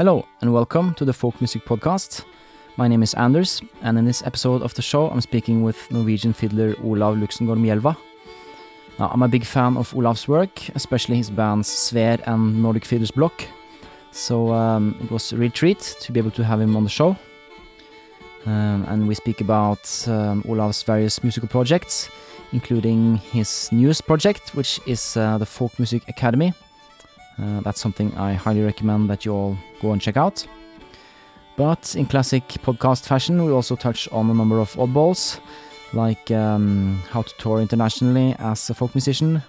Hello, and welcome to the Folk Music Podcast. My name is Anders, and in this episode of the show, I'm speaking with Norwegian fiddler Olav Luksengård Mjelva. Now, I'm a big fan of Olav's work, especially his bands Sver and Nordic Fiddlers Bloc. So um, it was a real treat to be able to have him on the show. Um, and we speak about um, Olav's various musical projects, including his newest project, which is uh, the Folk Music Academy. Uh, that's something I highly recommend that you all go and check out. But in classic podcast fashion, we also touch on a number of oddballs, like um, how to tour internationally as a folk musician,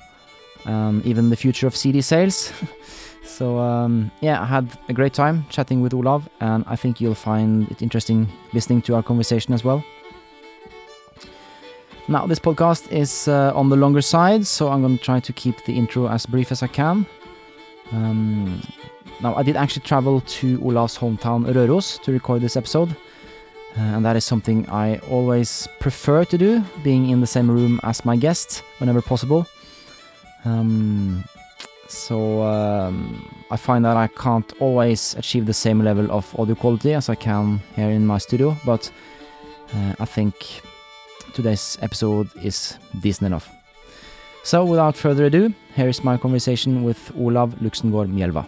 um, even the future of CD sales. so, um, yeah, I had a great time chatting with Olav, and I think you'll find it interesting listening to our conversation as well. Now, this podcast is uh, on the longer side, so I'm going to try to keep the intro as brief as I can. Um, now, I did actually travel to Olav's hometown Røros to record this episode, uh, and that is something I always prefer to do, being in the same room as my guest whenever possible. Um, so um, I find that I can't always achieve the same level of audio quality as I can here in my studio, but uh, I think today's episode is decent enough. So, without further ado, here is my conversation with Olav Luksengård Mjelva.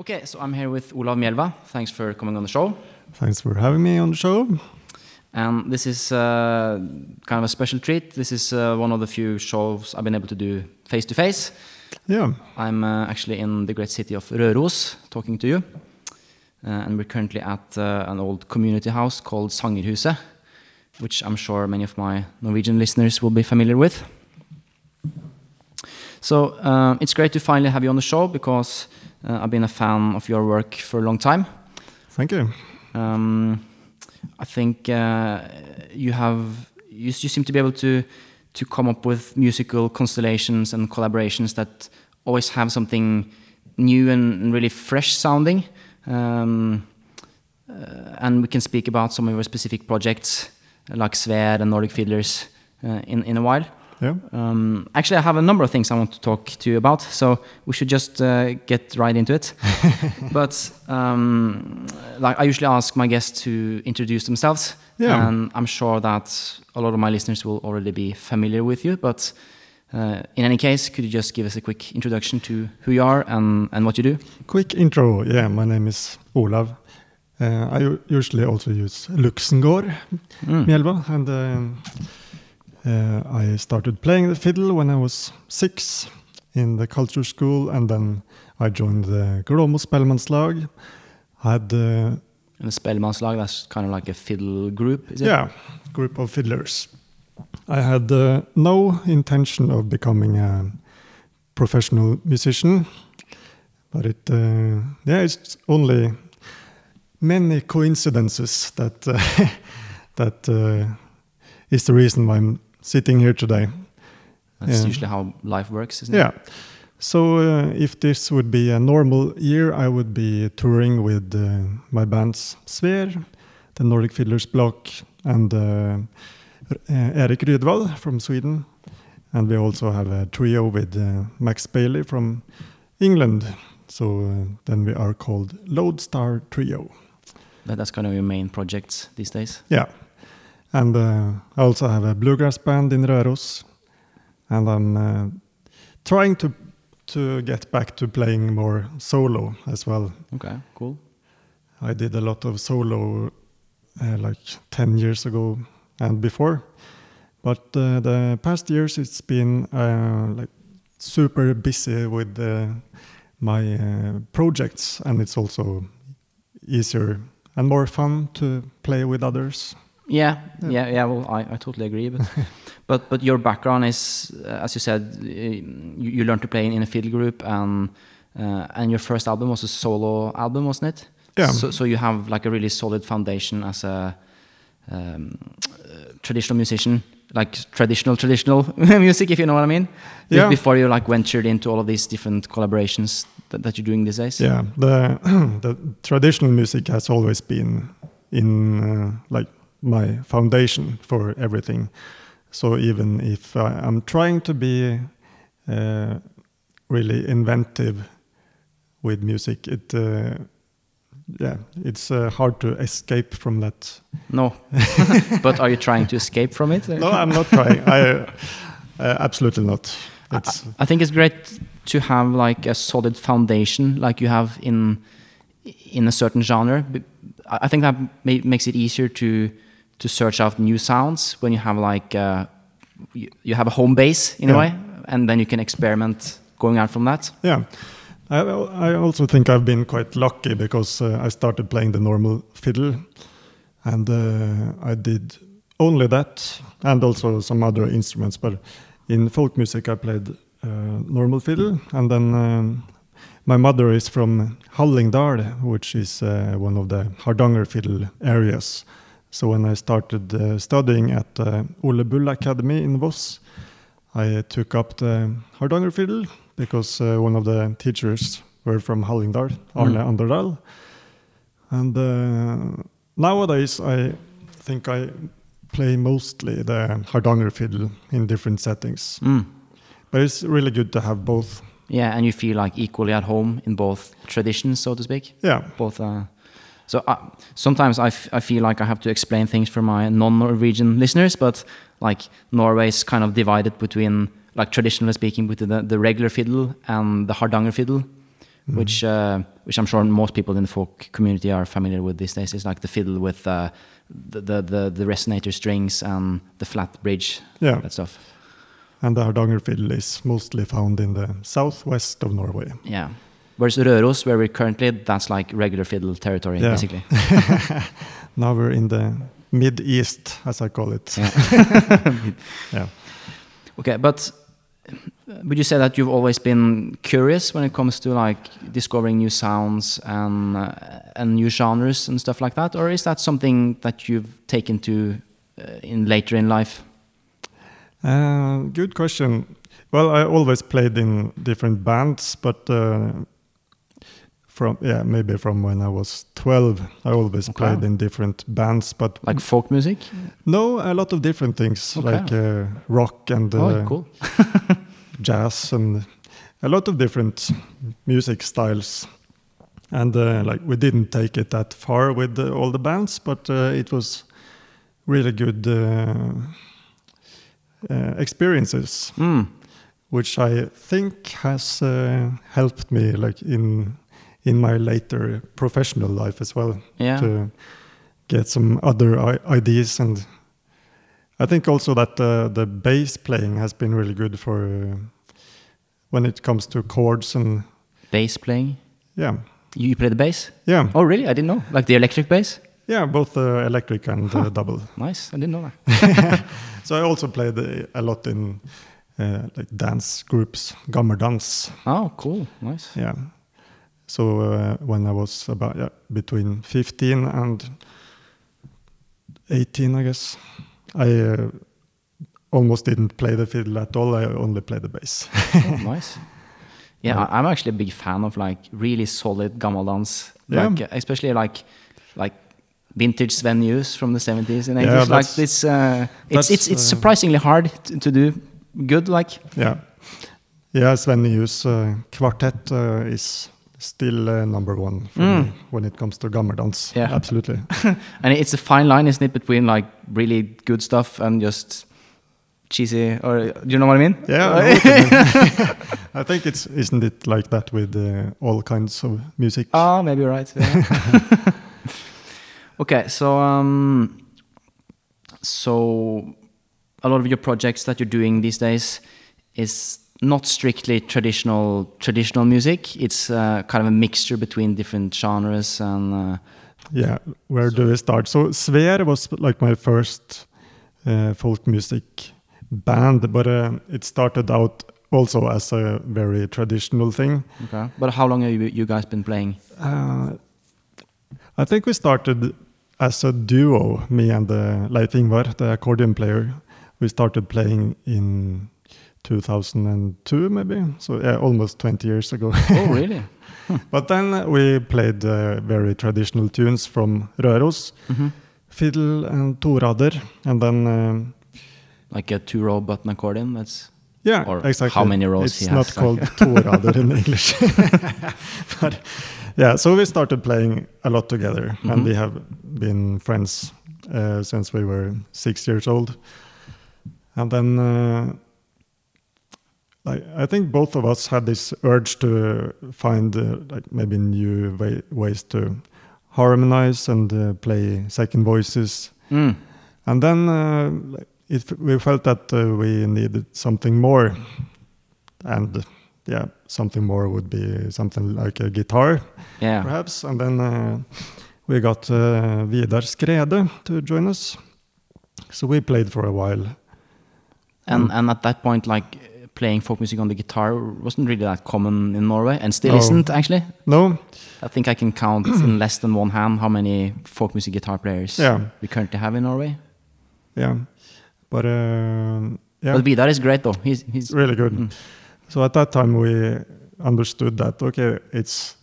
Okay, so I'm here with Olav Mjelva. Thanks for coming on the show. Thanks for having me on the show. And this is uh, kind of a special treat. This is uh, one of the few shows I've been able to do face to face. Yeah. I'm uh, actually in the great city of Røros talking to you. Uh, and we're currently at uh, an old community house called Sangerhuset, which I'm sure many of my Norwegian listeners will be familiar with. So uh, it's great to finally have you on the show because uh, I've been a fan of your work for a long time. Thank you. Um, I think uh, you have you, you seem to be able to to come up with musical constellations and collaborations that always have something new and really fresh sounding. Um, uh, and we can speak about some of your specific projects like Sver and Nordic Fiddlers uh, in in a while. Yeah. Um, actually, I have a number of things I want to talk to you about, so we should just uh, get right into it. but um, like I usually ask my guests to introduce themselves, Yeah. and I'm sure that a lot of my listeners will already be familiar with you. But uh, in any case, could you just give us a quick introduction to who you are and, and what you do? Quick intro. Yeah, my name is Olav. Uh, I u- usually also use Luksengård Mm. And um, uh, I started playing the fiddle when I was six in the culture school, and then I joined the Glåmo Spellemannslag. Had uh, And the Spellemannslag, that's kind of like a fiddle group, is it? yeah, group of fiddlers. I had uh, no intention of becoming a professional musician, but it uh, yeah, it's only many coincidences that uh, that uh, is the reason why I'm sitting here today. That's Yeah. usually how life works, isn't Yeah. it? So uh, if this would be a normal year, I would be touring with uh, my bands Sver, the Nordic Fiddlers Bloc, and uh, uh, Erik Rydvall from Sweden. And we also have a trio with Max Baillie from England. So then we are called Lodestar Trio. That, that's kind of your main projects these days. Yeah. And uh, I also have a bluegrass band in Røros. And I'm uh, trying to to get back to playing more solo as well. Okay, cool. I did a lot of solo uh, like 10 years ago and before. But uh, the past years it's been uh, like super busy with uh, my uh, projects and it's also easier and more fun to play with others. Yeah, Yeah. yeah, yeah. Well, I, I totally agree. But but but your background is, uh, as you said, you, you learned to play in, in a fiddle group, and uh, and your first album was a solo album, wasn't it? Yeah. So so you have like a really solid foundation as a um, traditional musician, like traditional traditional music, if you know what I mean. Yeah. Before you like ventured into all of these different collaborations that, that you're doing these days. Yeah, the the traditional music has always been in uh, like my foundation for everything. So even if I, I'm trying to be uh, really inventive with music. It uh, yeah, it's uh, hard to escape from that. No, but are you trying to escape from it? No, I'm not trying. I uh, absolutely not. I, It's I think it's great to have like a solid foundation, like you have in in a certain genre. I think that ma makes it easier to to search out new sounds when you have like uh, you, you have a home base in a way, and then you can experiment going out from that. yeah. I, I also think I've been quite lucky because uh, I started playing the normal fiddle, and uh, I did only that, and also some other instruments. But in folk music, I played uh, normal fiddle, and then um, my mother is from Hallingdal, which is uh, one of the Hardanger fiddle areas. So when I started uh, studying at uh, Ole Bull Academy in Voss, I took up the Hardanger fiddle because one of the teachers were from Hallingdal, Arne Mm. Anderdal. And nowadays, I think I play mostly the Hardanger fiddle in different settings. Mm. But it's really good to have both. Yeah, and you feel like equally at home in both traditions, so to speak. Yeah, both uh, so uh, sometimes I, f- I feel like i have to explain things for my non-norwegian listeners but like norway is kind of divided between like traditionally speaking between the, the regular fiddle and the hardanger fiddle which uh, which i'm sure most people in the folk community are familiar with these days is like the fiddle with uh, the, the, the, the resonator strings and the flat bridge yeah. that stuff And the Hardanger fiddle is mostly found in the southwest of Norway. yeah whereas røros where we're currently that's like regular fiddle territory Yeah. basically Now we're in the mid east, as I call it. yeah. Okay, but would you say that you've always been curious when it comes to like discovering new sounds and uh, and new genres and stuff like that, or is that something that you've taken to uh, in later in life? Uh, good question. Well, I always played in different bands, but uh, from yeah, maybe from when I was twelve, I always Okay. played in different bands. But Like folk music? no, a lot of different things Okay. like uh, rock and uh, oh, cool. jazz and a lot of different music styles. And uh, like we didn't take it that far with uh, all the bands, but uh, it was really good uh, uh, experiences, Mm. which I think has uh, helped me like in in my later professional life as well Yeah. to get some other ideas and I think also that uh, the bass playing has been really good for uh, when it comes to chords and Bass playing. yeah You, you play the bass? yeah Oh, really? I didn't know. Like the electric bass? yeah both uh, electric and uh, Huh. double Nice. I didn't know that. so I also played a lot in uh, like dance groups gammaldans Oh, cool. Nice. yeah so uh, when I was about yeah, between 15 and 18 I guess I uh, almost didn't play the fiddle at all I only played the bass Oh, nice. Yeah, I, I'm actually a big fan of like really solid gammaldans, Yeah. like uh, especially like like vintage venues from the 70s and 80s. Yeah, like this, uh, it's it's it's uh, surprisingly hard to, to do good. Like Yeah. Yeah, Sven Nyhus uh, quartet uh, is still uh, number one for Mm. me when it comes to gammaldans. Yeah. Absolutely. and it's a fine line, isn't it, between like really good stuff and just cheesy, or do you know what I mean? Yeah, I know what you mean. I think it's isn't it like that with uh, all kinds of music? Ah, maybe you're right. yeah. okay, so um, so a lot of your projects that you're doing these days is not strictly traditional traditional music. It's uh, kind of a mixture between different genres and uh, yeah, where do we start? So Sver was like my first uh, folk music band, but uh, it started out also as a very traditional thing. okay. But how long have you, you guys been playing? Uh, I think we started as a duo, me and uh, Leif Ingvar, the accordion player. We started playing in 2002, maybe. So yeah, almost 20 years ago. Oh, really? but then we played uh, very traditional tunes from Røros, hmm fiddle and torader, and then um, Like a two-row button accordion. That's Yeah, Or exactly. how many rows It's he not has, called torader in English. but yeah, so we started playing a lot together, Mhm. and we have been friends uh, since we were six years old. And then, uh, like, I think both of us had this urge to find uh, like maybe new way, ways to harmonize and uh, play second voices Mm. and then uh, it, we felt that uh, we needed something more. And yeah, something more would be something like a guitar, Yeah. perhaps. And then uh, we got uh, Vidar Skrede to join us. So we played for a while. And Mm. and at that point, like playing folk music on the guitar wasn't really that common in Norway, and still No. isn't actually. No, I think I can count in less than one hand how many folk music guitar players Yeah. we currently have in Norway. yeah. But uh, yeah, But Vidar is great though. He's he's really good. Mm. So at that time we understood that okay, it's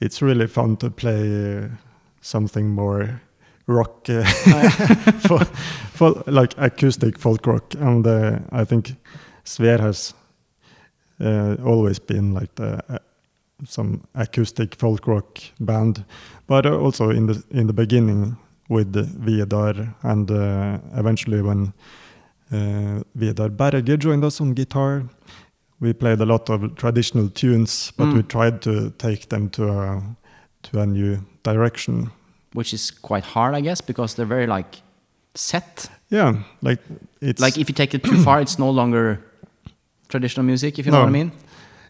it's really fun to play something more rock, uh, for, for like acoustic folk rock, and uh, I think Sver has uh, always been like the uh, some acoustic folk rock band, but also in the in the beginning with Vidar, and uh, eventually when uh, Vidar Berge joined us on guitar, we played a lot of traditional tunes, but Mm. we tried to take them to a to a new direction. which is quite hard, I guess, because they're very like set. Yeah, like it's Like if you take it too far, it's no longer traditional music. If you know what I mean.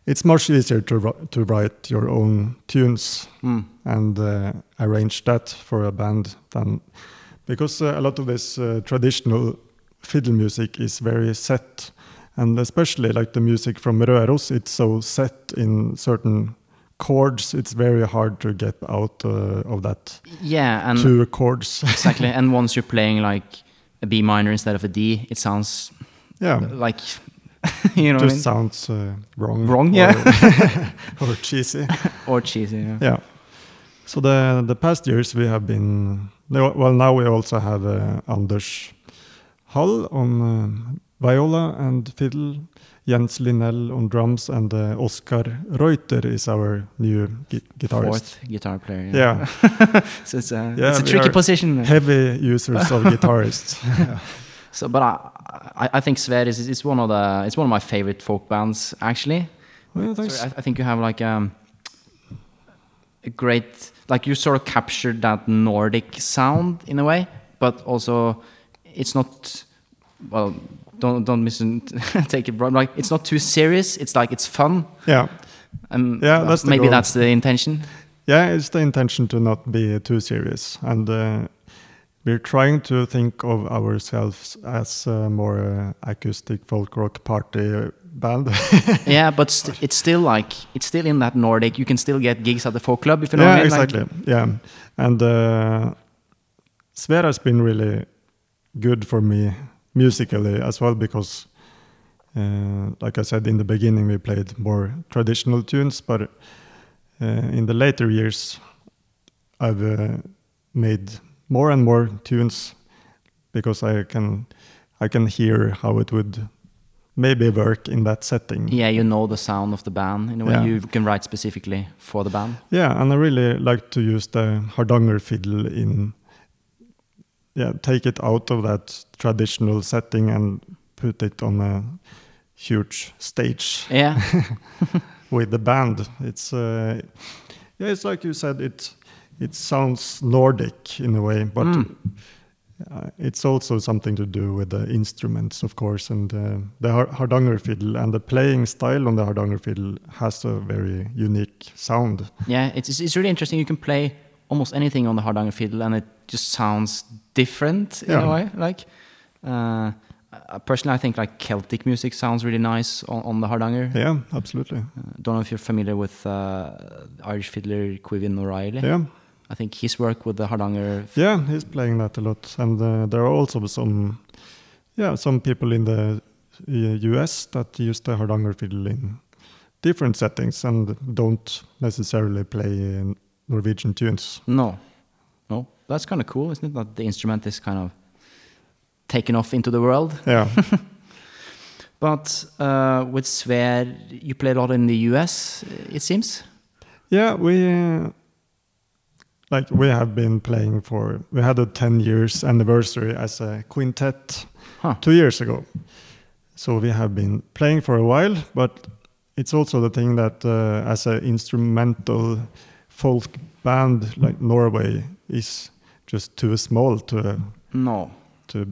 it's much easier to to write your own tunes Mm. and uh, arrange that for a band than because uh, a lot of this uh, traditional fiddle music is very set and especially like the music from Røros it's so set in certain chords it's very hard to get out uh, of that Yeah, and two chords exactly. and once you're playing like a B minor instead of a D, it sounds yeah like you know what I just mean? sounds uh, wrong Wrong, or, yeah. or cheesy or cheesy. Yeah. Yeah. So the the past years we have been well. Now we also have uh, Anders Hall on um, viola and fiddle, Jens Linell on drums, and uh, Oskar Reuter is our new gui- guitarist. Fourth guitar player. Yeah, so it's a, Yeah, it's a tricky position. heavy users of guitarists. So, but I, I, I think Sver is, is one of the it's one of my favorite folk bands actually. well, thanks. So I, I think you have like um, a great like you sort of captured that Nordic sound in a way, but also it's not well. Don't don't miss take it wrong. Like it's not too serious. It's like it's fun. yeah, Um, Yeah, that's maybe goal. that's the intention. yeah. It's the intention to not be too serious, and uh, we're trying to think of ourselves as a more uh, acoustic folk rock party band. yeah, but st- it's still like it's still in that Nordic. You can still get gigs at the folk club if you know yeah, what I mean. Like- exactly. yeah, and uh, Sver has been really good for me musically as well because, uh, like I said in the beginning, we played more traditional tunes, but uh, in the later years, I've uh, made more and more tunes because I can I can hear how it would maybe work in that setting. yeah, you know the sound of the band in a way. Yeah. You can write specifically for the band. Yeah, and I really like to use the Hardanger fiddle in, yeah, take it out of that traditional setting and put it on a huge stage Yeah, with the band. It's, uh, yeah, it's like you said, it it sounds Nordic in a way, but Mm. uh, it's also something to do with the instruments, of course, and uh, the Har- Hardanger fiddle and the playing style on the Hardanger fiddle has a very unique sound. yeah. It's it's- really interesting. You can play almost anything on the Hardanger fiddle, and it just sounds different in Yeah. a way. Like, uh, uh, personally, I think like Celtic music sounds really nice on, on the Hardanger. Yeah, absolutely. Uh, don't know if you're familiar with uh, Irish fiddler Caoimhín Ó Raghallaigh. Yeah, I think his work with the Hardanger. yeah, he's playing that a lot, and uh, there are also some, yeah, some people in the uh, U.S. that use the Hardanger fiddle in different settings and don't necessarily play uh, Norwegian tunes. No, no, that's kind of cool, isn't it? That the instrument is kind of taken off into the world. Yeah, But uh, with Sver, you play a lot in the US, it seems. Yeah, we uh, like we have been playing for. We had a ten years anniversary as a quintet Huh. two years ago. So we have been playing for a while, but it's also the thing that uh, as an instrumental folk band like Norway is just too small to No, to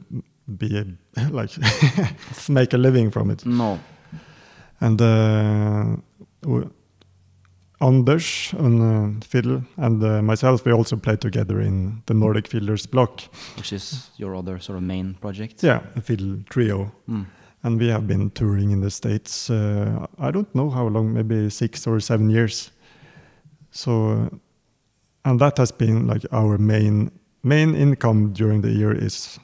be a, like make a living from it. no. And uh, Anders on uh, fiddle and uh, myself, we also play together in the Nordic Fiddlers bloc. Which is your other sort of main project. Yeah, a fiddle trio. Mm. And we have been touring in the States, uh, I don't know how long, maybe six or seven years. So, uh, and that has been like our main main income during the year is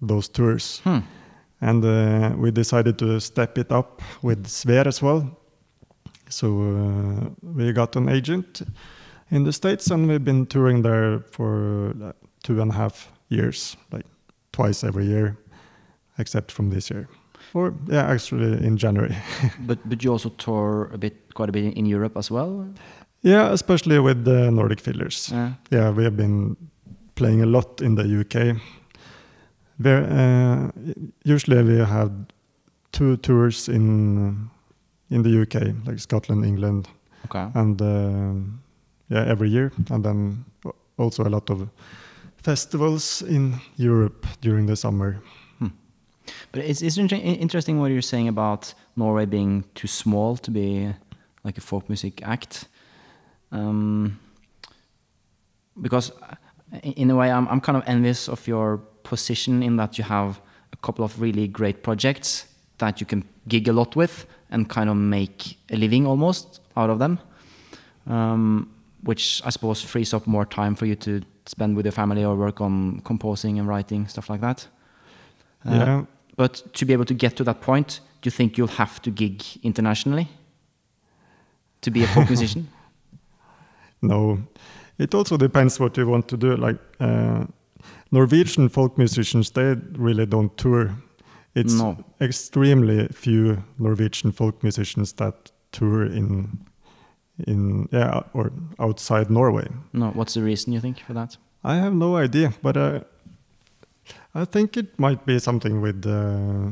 those tours. Hmm. And uh, we decided to step it up with Sver as well. So uh, we got an agent in the States and we've been touring there for two and a half years, like twice every year, except from this year. Or, yeah, actually in January. But but you also tour a bit, quite a bit in Europe as well. yeah, especially with the Nordic Fiddlers. Yeah. Yeah, we have been playing a lot in the UK. Where, uh, usually we have two tours in in the UK, like Scotland, England, Okay. and um yeah, every year, and then also a lot of festivals in Europe during the summer. But it's, it's inter- interesting what you're saying about Norway being too small to be like a folk music act. Um, because uh, in in a way, I'm, I'm kind of envious of your position in that you have a couple of really great projects that you can gig a lot with and kind of make a living almost out of them. Um, which I suppose frees up more time for you to spend with your family or work on composing and writing, stuff like that. Uh, yeah, but to be able to get to that point, do you think you'll have to gig internationally to be a folk musician? no, it also depends what you want to do. Like uh, Norwegian folk musicians, they really don't tour. It's No. extremely few Norwegian folk musicians that tour in in yeah or outside Norway. No. What's the reason you think for that? I have no idea, but uh, I think it might be something with uh,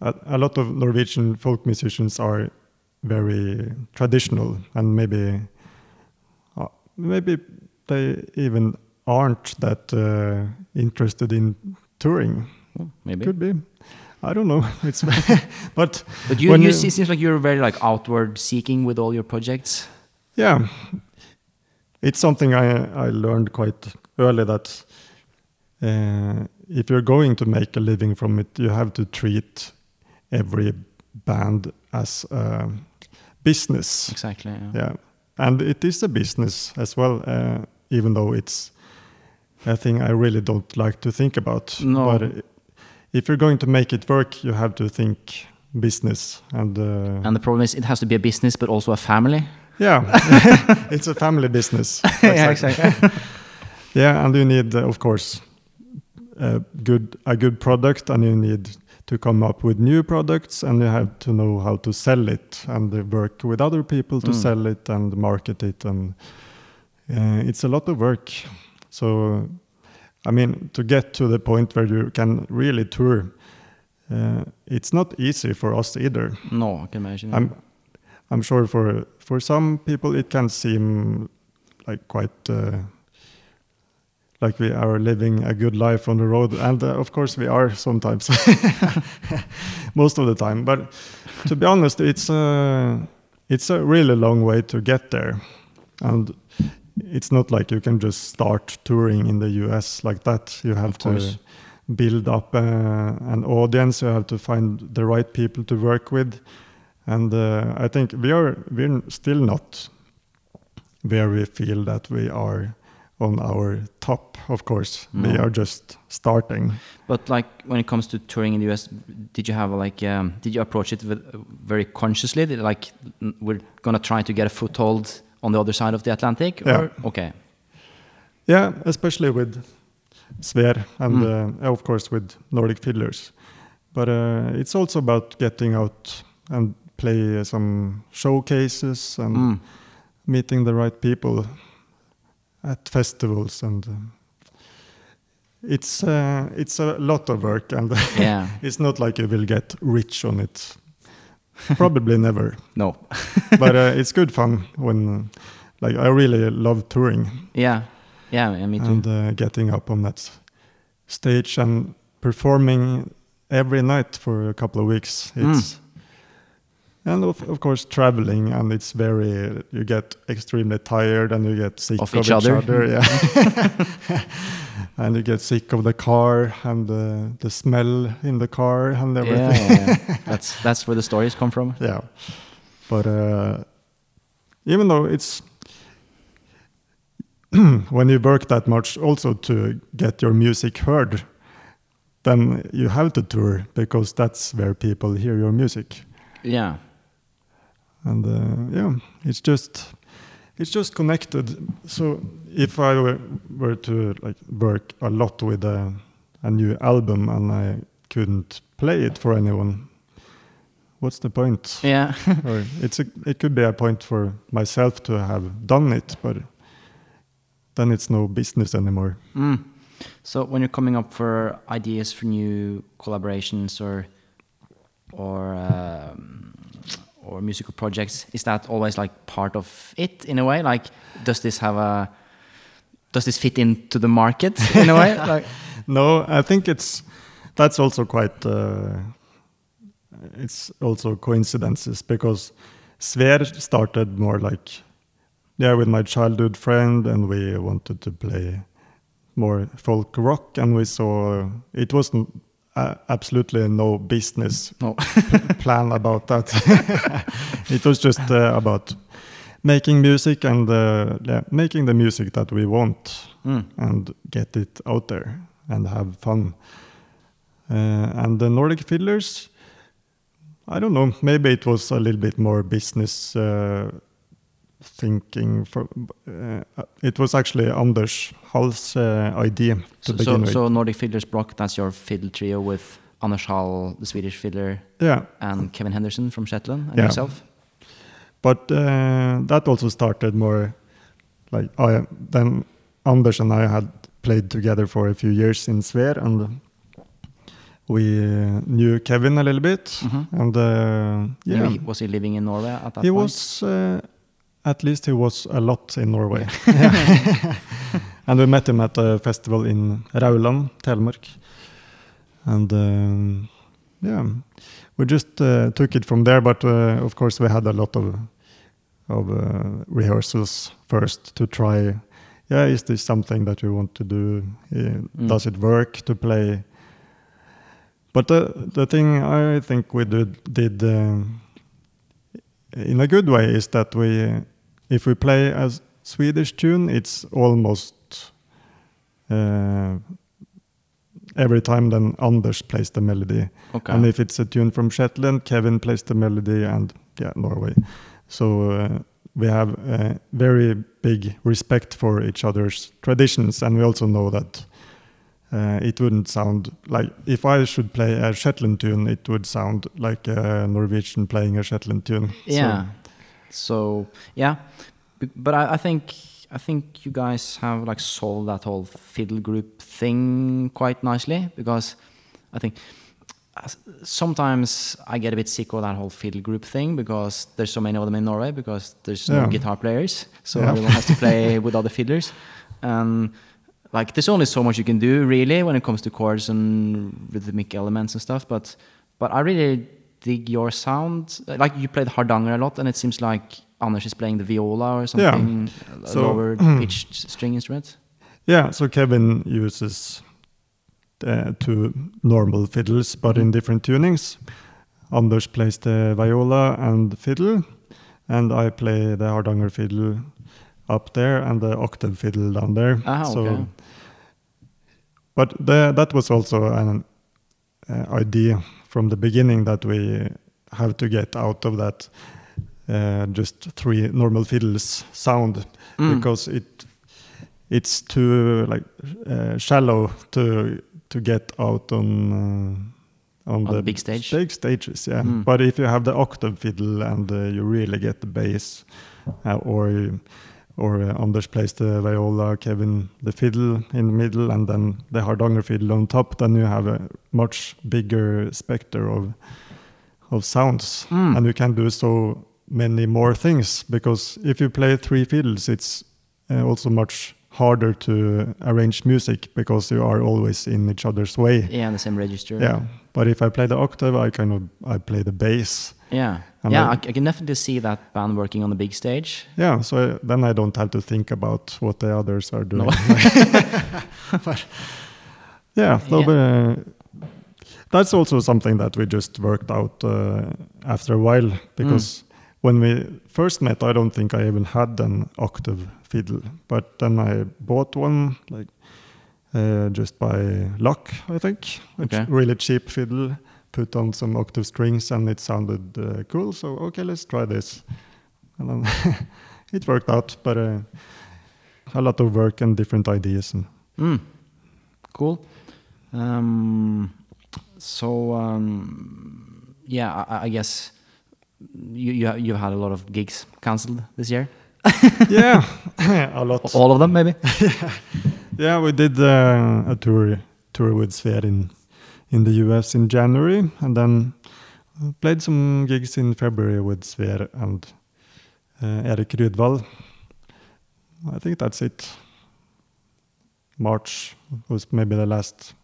a, a lot of Norwegian folk musicians are very traditional, and maybe uh, maybe they even aren't that uh, interested in touring. Well, maybe. Could be. I don't know. It's but But you, when you, you- see- it seems like you're very like outward seeking with all your projects. Yeah, it's something I I learned quite early that uh, if you're going to make a living from it, you have to treat every band as a business. Exactly. Yeah. Yeah, and it is a business as well, uh, even though it's a thing I really don't like to think about. No. But if you're going to make it work, you have to think business and. Uh, And the problem is, it has to be a business, but also a family. Yeah, it's a family business. yeah, exactly. Yeah, and you need, uh, of course, a good a good product, and you need to come up with new products, and you have to know how to sell it, and work with other people to Mm. sell it and market it, and uh, it's a lot of work. So, I mean, to get to the point where you can really tour, uh, it's not easy for us either. no, I can imagine. I'm I'm sure for for some people it can seem like quite uh, like we are living a good life on the road, and uh, of course we are sometimes, most of the time. But to be honest, it's a it's a really long way to get there, and it's not like you can just start touring in the U.S. like that. You have to build up uh, an audience. You have to find the right people to work with, and uh, I think we are we're still not where we feel that we are on our top. Of course, we are just starting. But like when it comes to touring in the US, did you have like um, did you approach it with, very consciously? Did, like we're gonna try to get a foothold on the other side of the Atlantic? Yeah. Or, okay. Yeah, especially with Sver and Mm. uh, of course with Nordic Fiddlers. but uh, it's also about getting out and play some showcases and Mm. meeting the right people at festivals and um, it's uh, it's a lot of work and Yeah. it's not like you will get rich on it probably never No. but uh, it's good fun when like i really love touring Yeah. Yeah. yeah me too. and uh, getting up on that stage and performing every night for a couple of weeks Mm. And of, of course traveling and it's very you get extremely tired and you get sick Of of, each other. yeah and you get sick of the car and the, the smell in the car and everything yeah, yeah. that's that's where the stories come from. yeah but uh, even though it's when you work that much also to get your music heard then you have to tour because that's where people hear your music Yeah. And uh, yeah it's just it's just connected so if i were, were to like work a lot with a, a new album and i couldn't play it for anyone what's the point Yeah. or it's a, it could be a point for myself to have done it, but then it's no business anymore. Mm. So when you're coming up for ideas for new collaborations or or um, or musical projects, is that always like part of it in a way? Like, does this have a does this fit into the market in a way? Like, No, I think it's that's also quite uh, it's also coincidences because Sver started more like yeah with my childhood friend and we wanted to play more folk rock and we saw it wasn't uh, absolutely no business no. plan about that. it was just uh, about making music and uh, yeah, making the music that we want Mm. and get it out there and have fun. Uh, and the Nordic Fiddlers, I don't know, maybe it was a little bit more business uh, thinking. For, uh, it was actually Anders Hall's uh, idea to So, begin so, with. so Nordic Fiddlers Bloc, that's your fiddle trio with Anders Hall, the Swedish fiddler, yeah, and Kevin Henderson from Shetland, and Yeah. yourself. But uh, that also started more like I then Anders and I had played together for a few years in Sver and we uh, knew Kevin a little bit Mhm. and uh, yeah He- Was he living in Norway at that he point? was uh, at least he was a lot in Norway. And we met him at a festival in Rauland, Telemark. And um, yeah we just uh, took it from there but uh, of course we had a lot of of uh, rehearsals first to try yeah is this something that we want to do? Uh, Mm. does it work to play? But the the thing i think we did, did um, in a good way is that we if we play a swedish tune it's almost uh, every time then anders plays the melody Okay. and if it's a tune from Shetland, Kevin plays the melody, and yeah, Norway. So uh, we have uh, very big respect for each other's traditions, and we also know that uh, it wouldn't sound like if I should play a Shetland tune, it would sound like a Norwegian playing a Shetland tune. Yeah. So yeah, but I, I think I think you guys have like solved that whole fiddle group thing quite nicely because I think sometimes I get a bit sick of that whole fiddle group thing because there's so many of them in Norway because there's no Yeah. guitar players, so Yeah. everyone has to play with other fiddlers, and like there's only so much you can do really when it comes to chords and rhythmic elements and stuff. But but I really dig your sound. Like you played Hardanger a lot, and it seems like Anders is playing the viola or something, a So- lower pitched string instrument. Yeah, so Kevin uses uh, two normal fiddles, but in different tunings. Anders plays the viola and fiddle, and I play the Hardanger fiddle up there and the octave fiddle down there. Ah, okay. but the, that was also an uh, idea from the beginning that we have to get out of that uh, just three normal fiddles sound Mm. because it it's too like uh, shallow to to get out on on, the big stage? Big stages, yeah. Mm. But if you have the octave fiddle and uh, you really get the bass, uh, or you, or uh, Anders plays the viola, Kevin the fiddle in the middle, and then the hardanger fiddle on top, then you have a much bigger specter of of sounds, Mm. and you can do so many more things. Because if you play three fiddles, it's uh, also much harder to arrange music because you are always in each other's way. Yeah, in the same register. Yeah, but if I play the octave, I kind of I play the bass. Yeah. And yeah, I- I, can definitely see that band working on the big stage. Yeah, so I, then I don't have to think about what the others are doing. No. But, yeah, so, uh, that's also something that we just worked out uh, after a while because when we first met, I don't think I even had an octave fiddle, but then I bought one like uh, just by luck, I think. A ch- really cheap fiddle, put on some octave strings, and it sounded uh, cool. So okay, let's try this, and then it worked out. But uh, a lot of work and different ideas. And Mm. Cool. Um, so um, yeah, I, I guess you you you had a lot of gigs cancelled this year. yeah, a lot. All of them, maybe. Yeah, we did uh, a tour tour with Sver in in the US in January, and then uh, played some gigs in February with Sver and uh, Erik. I think that's it. March was maybe the last,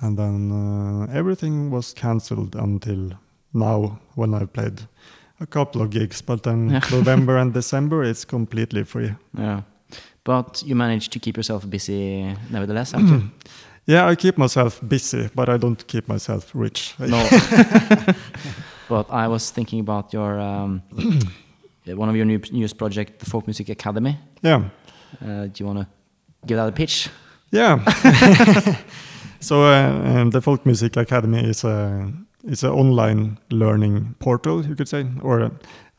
and then uh, everything was cancelled until now when I played a couple of gigs. But then Yeah. November and December it's completely free. Yeah. But you managed to keep yourself busy nevertheless, actually. Yeah, I keep myself busy, but I don't keep myself rich. No. but I was thinking about your um, one of your new, newest project, the Folk Music Academy. Yeah, Uh, do you want to give that a pitch? yeah. so uh, um, the Folk Music Academy is a is an online learning portal, you could say, or a,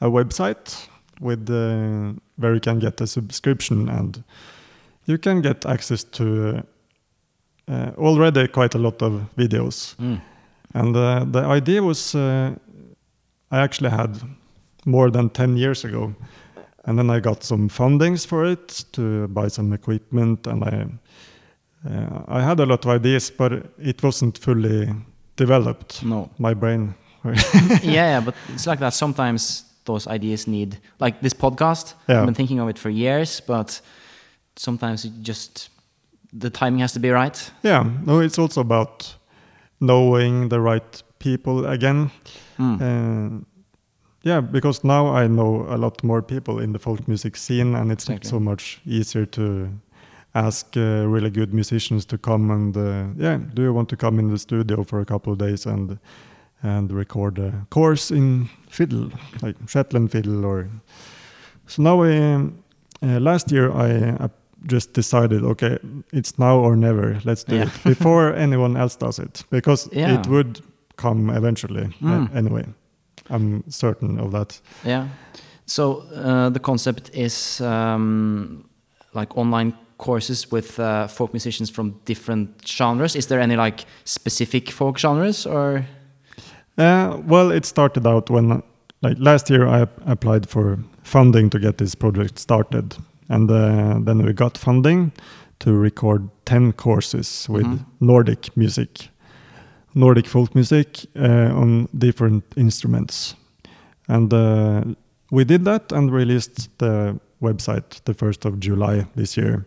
a website with uh, where you can get a subscription and you can get access to uh, already quite a lot of videos. Mm. And uh, the idea was uh, I actually had more than 10 years ago. And then I got some fundings for it to buy some equipment. And I, uh, I had a lot of ideas, but it wasn't fully developed. No. My brain. yeah, yeah, but it's like that. Sometimes those ideas need, like this podcast. Yeah. I've been thinking of it for years, but sometimes it just the timing has to be right. yeah, no, it's also about knowing the right people again. Mm. Uh, yeah, because now I know a lot more people in the folk music scene, and it's Exactly. so much easier to ask uh, really good musicians to come and uh, yeah, do you want to come in the studio for a couple of days and and record a course in fiddle, like Shetland fiddle, or so now um, Uh, last year, I uh, just decided, okay, it's now or never. Let's do Yeah. it before anyone else does it, because Yeah. it would come eventually. Mm. anyway, I'm certain of that. Yeah. So uh, the concept is um, like online courses with uh, folk musicians from different genres. Is there any like specific folk genres or? Uh, well, it started out when, like last year, I applied for funding to get this project started, and uh, then we got funding to record ten courses with Mhm. Nordic music, Nordic folk music uh, on different instruments, and uh, we did that and released the website the first of July this year.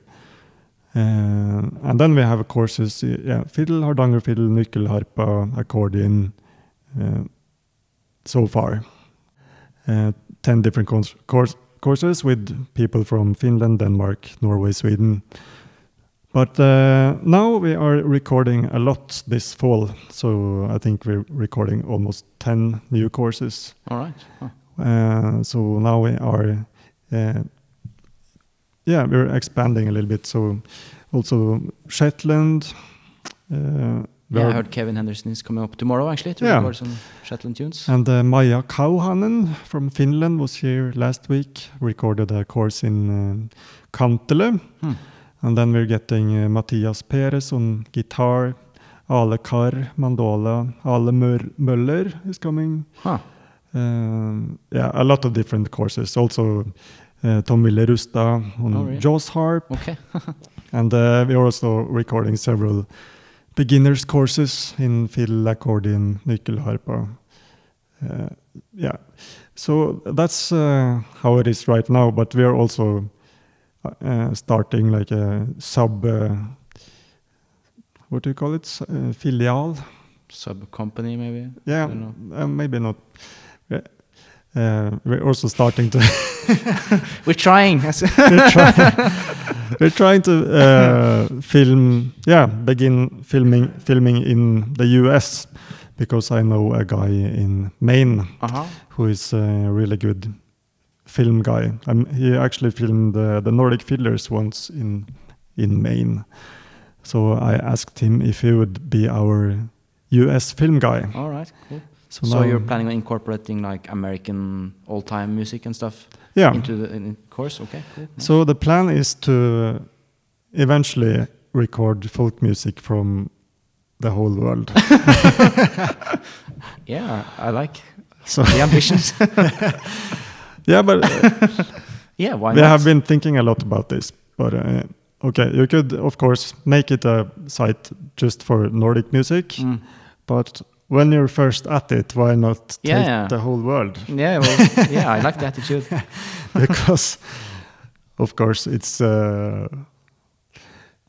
Uh, and then we have courses, yeah, fiddle, hardanger fiddle, nyckelharpa, accordion, uh, so far. Uh, 10 different course, course, courses with people from Finland, Denmark, Norway, Sweden. But uh, now we are recording a lot this fall, so I think we're recording almost 10 new courses. All right. Huh. Uh, so now we are, uh, yeah, we're expanding a little bit. So also Shetland. Yeah, I heard Kevin Henderson is coming up tomorrow actually to Yeah. record some Shetland tunes. And uh, Maija Kauhanen from Finland was here last week, recorded a course in uh, Kantele. Hmm. And then we're getting uh, Mattias Pérez on guitar, Ale Carr, Mandola, Ale Møller is coming. Huh. Um, yeah, a lot of different courses. Also, uh, Tom Willy Rustad on Oh, really? Jaws harp, Okay. and uh, we are also recording several beginners courses in fiddle, accordion, nyckelharpa. Uh, yeah, so that's uh, how it is right now. But we are also uh, starting like a sub. Uh, what do you call it? Uh, filial. Sub company, maybe. Yeah, uh, maybe not. Uh, we're also starting to. We're trying. we're, try- we're trying to uh, film. Yeah, begin filming filming in the U.S. because I know a guy in Maine uh huh. who is a really good film guy. Um, he actually filmed uh, the Nordic Fiddlers once in in Maine. So I asked him if he would be our U.S. film guy. All right. Cool. So, So now- you're planning on incorporating like American old-time music and stuff yeah. into the in course? Okay. Cool. So the plan is to eventually record folk music from the whole world. yeah, I like so the ambitions. yeah, but uh, yeah. Why we not? have been thinking a lot about this. But uh, okay, you could of course make it a site just for Nordic music. Mm. But when you're first at it, why not take Yeah, yeah. the whole world? Yeah. Well. yeah. I like the attitude. because of course it's uh,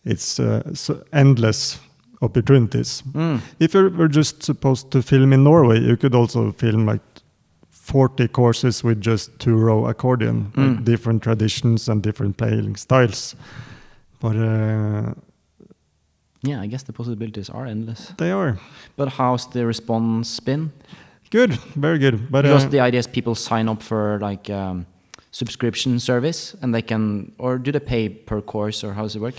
it's uh, so endless opportunities. Mm. If you were just supposed to film in Norway, you could also film like 40 courses with just two row accordion, like Mm. different traditions and different playing styles. But uh, Yeah. I guess the possibilities are endless. they are But how's the response been? good, very good. But because uh, the idea is people sign up for like um, subscription service and they can or do they pay per course or how does it work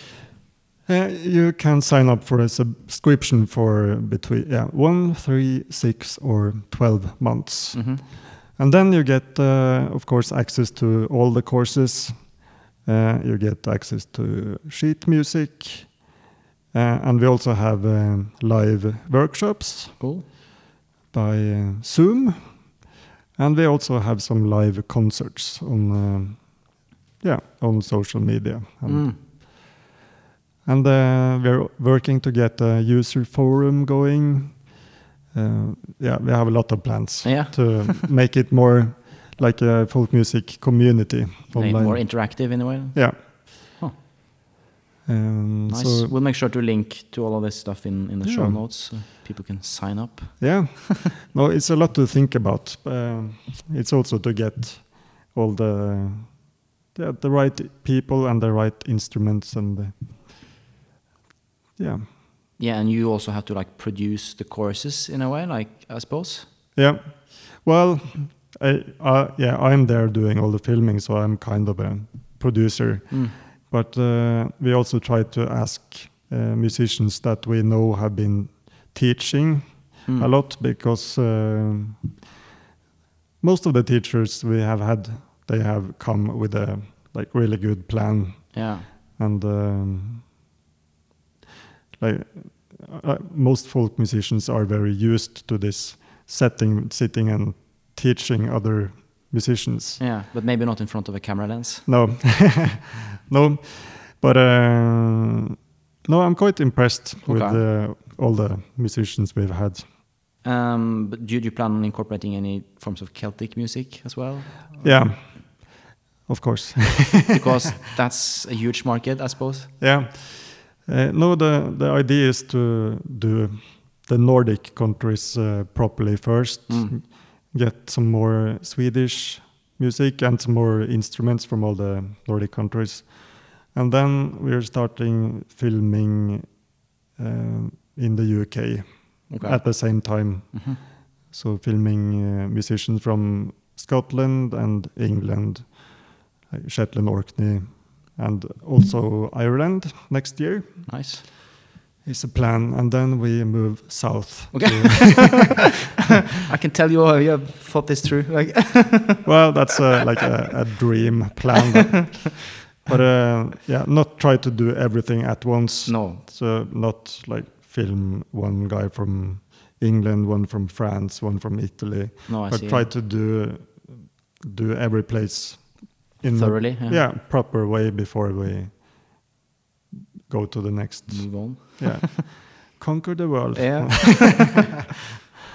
uh, you can sign up for a subscription for between yeah one, three, six, or 12 months. hmm And then you get, uh, of course, access to all the courses. Uh, you get access to sheet music. Uh, and we also have um, live workshops cool by uh, Zoom. And we also have some live concerts on, um yeah, on social media. And, mm. and uh, we're working to get a user forum going. Yeah, we have a lot of plans yeah to make it more like a folk music community online. more interactive in a way yeah. Um, nice So we'll make sure to link to all of this stuff in in the show notes so people can sign up yeah, no, it's a lot to think about. Um, it's also to get all the yeah, the right people and the right instruments and the, yeah, yeah and you also have to like produce the courses in a way like i suppose yeah. Well, I, uh, yeah, I'm there doing all the filming, so I'm kind of a producer. mm. But uh, we also try to ask uh, musicians that we know have been teaching Mm. a lot because uh, most of the teachers we have had they have come with a like really good plan yeah and um, like uh, most folk musicians are very used to this setting sitting and teaching other musicians. Yeah but maybe not in front of a camera lens. No, no, but uh, no, I'm quite impressed with uh, all the musicians we've had. um but do, do you plan on incorporating any forms of celtic music as well? Yeah, of course. because that's a huge market i suppose. Yeah, uh, no, the the idea is to do the Nordic countries uh, properly first, Mm. Get some more Swedish music and some more instruments from all the Nordic countries, and then we're starting filming uh, in the UK. okay at the same time. Mhm. So filming uh, musicians from Scotland and England, Shetland, Orkney, and also Ireland next year nice is a plan. And then we move south. Okay. I can tell you, you have thought this through. Like, well, that's uh, like a, a dream plan. But, but uh, yeah, not try to do everything at once. no. So not like film one guy from England, one from France, one from Italy, No, I but see. try to do do every place in the- Thoroughly. Yeah. yeah proper way before we go to the next Move on. yeah conquer the world Yeah.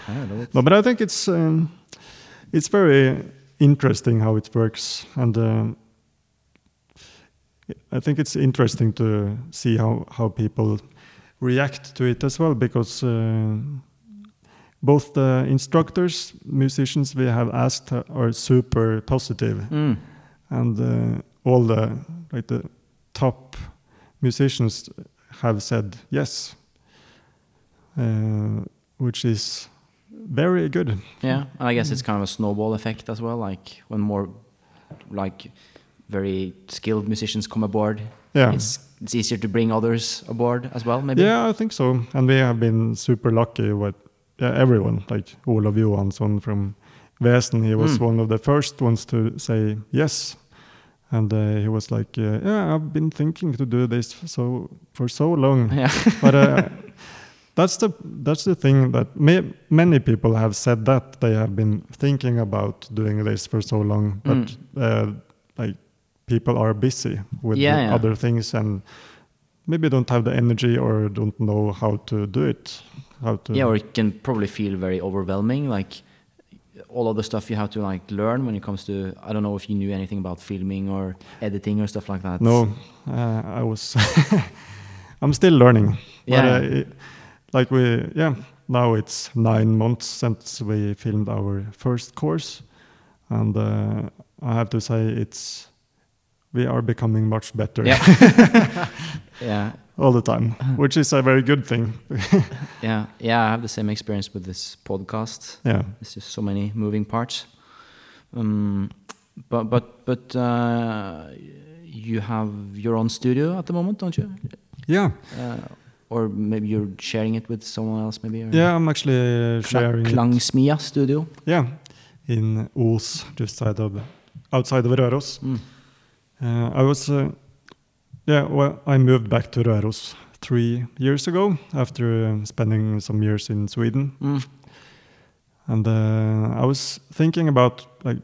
I don't know. no but i think it's um, it's very interesting how it works and um, i think it's interesting to see how how people react to it as well because uh, both the instructors musicians we have asked are super positive Mm. and uh, all the like the top musicians have said yes, uh, which is very good. Yeah, and I guess it's kind of a snowball effect as well. Like when more, like, very skilled musicians come aboard, Yeah, it's it's easier to bring others aboard as well. Maybe. yeah, I think so. And we have been super lucky with yeah, everyone, like Olav Johansson from Väsen. He was Mm. one of the first ones to say yes. And uh, he was like, uh, "Yeah, I've been thinking to do this for so for so long." Yeah. but uh, that's the that's the thing that may, many people have said that they have been thinking about doing this for so long, but Mm. uh, like people are busy with Yeah, yeah. other things and maybe don't have the energy or don't know how to do it. How to yeah, or it can probably feel very overwhelming. Like all of the stuff you have to like learn when it comes to. I don't know if you knew anything about filming or editing or stuff like that. no, uh, I was I'm still learning. Yeah. But, uh, it- like we yeah now it's nine months since we filmed our first course, and uh, I have to say it's we are becoming much better Yeah. yeah. All the time, which is a very good thing. Yeah. Yeah. I have the same experience with this podcast. yeah, it's just so many moving parts. Um, but but but uh, you have your own studio at the moment, don't you? yeah, Uh, or maybe you're sharing it with someone else, maybe. Or yeah. I'm actually uh, sharing. it. Klangsmia studio. Yeah, in Os, just side of outside of Røros. Mm. Uh, I was, uh, yeah, well, I moved back to Røros three years ago after spending some years in Sweden, Mm. and uh, I was thinking about like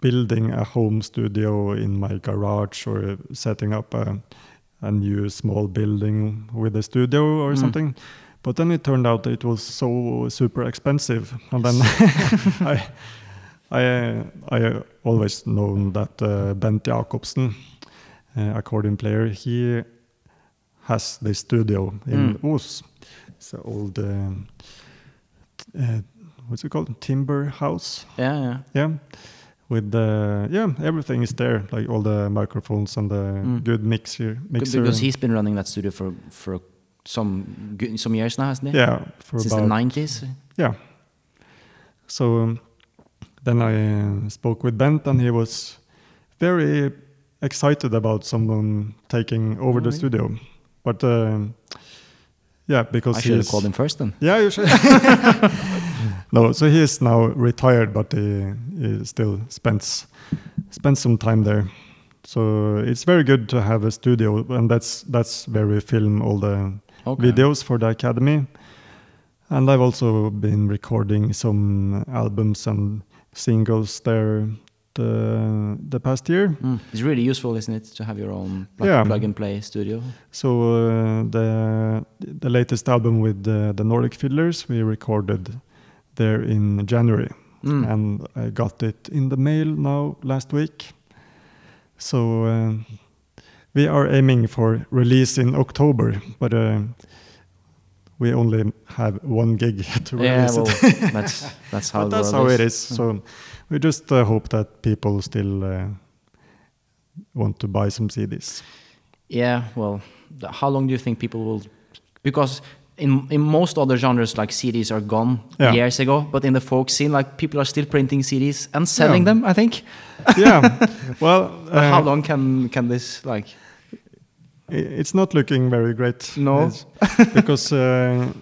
building a home studio in my garage or setting up a, a new small building with a studio or Mm. something. But then it turned out it was so super expensive, and then I, I, uh, I always known that uh, Bent Jacobsen, accordion player, he has the studio in Mm. Os. It's an old, um, uh, what's it called, timber house. Yeah, yeah. Yeah, with the yeah everything is there, like all the microphones and the Mm. good mixer. Mixer. Because he's been running that studio for for some good, some years now, hasn't he? yeah for Since about the nineties. Yeah. So um, then I uh, spoke with Bent, and he was very excited about someone taking over the Alright. studio. But um, yeah, because I should have called him first then. Yeah, you should. no, so he is now retired, but he, he still spends spends some time there. So it's very good to have a studio, and that's that's where we film all the Okay. videos for the academy. And I've also been recording some albums and singles there the the past year. Mm. It's really useful, isn't it, to have your own like, Yeah. plug and play studio? So uh, the the latest album with the, the Nordic Fiddlers we recorded there in January, Mm. and I got it in the mail now last week. So uh, we are aiming for release in October, but uh, we only have one gig to yeah, release well, it. that's that's how that's how it is. is. So we just uh, hope that people still uh, want to buy some CDs. Yeah, well, how long do you think people will? Because in in most other genres, like CDs are gone Yeah. years ago, but in the folk scene, like people are still printing CDs and selling Yeah. them. I think. yeah. Well, But how uh, long can can this like? it's not looking very great. No. Because uh,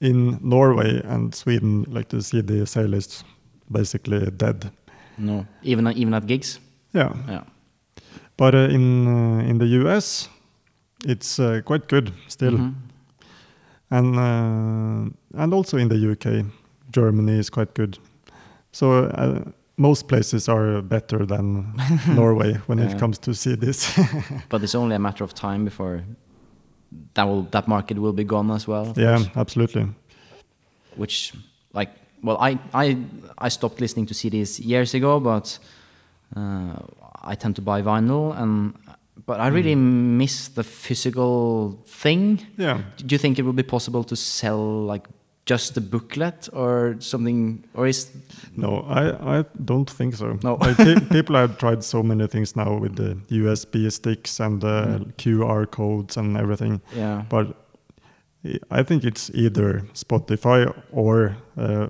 in Norway and Sweden, like the CD sale is basically dead. No, even even at gigs. Yeah. Yeah. But uh, in uh, in the US, it's uh, quite good still. Mhm. and uh, and also in the UK, Germany is quite good. So uh, most places are better than Norway when Yeah. it comes to CDs. But it's only a matter of time before that will that market will be gone as well. yeah, absolutely. Which well I I I stopped listening to CDs years ago, but uh, I tend to buy vinyl and but I really miss the physical thing. Yeah. Do you think it would be possible to sell like just the booklet or something or is No, I, I don't think so. No. Like, people have tried so many things now with the USB sticks and the Mm. QR codes and everything, yeah but I- I think it's either Spotify or uh,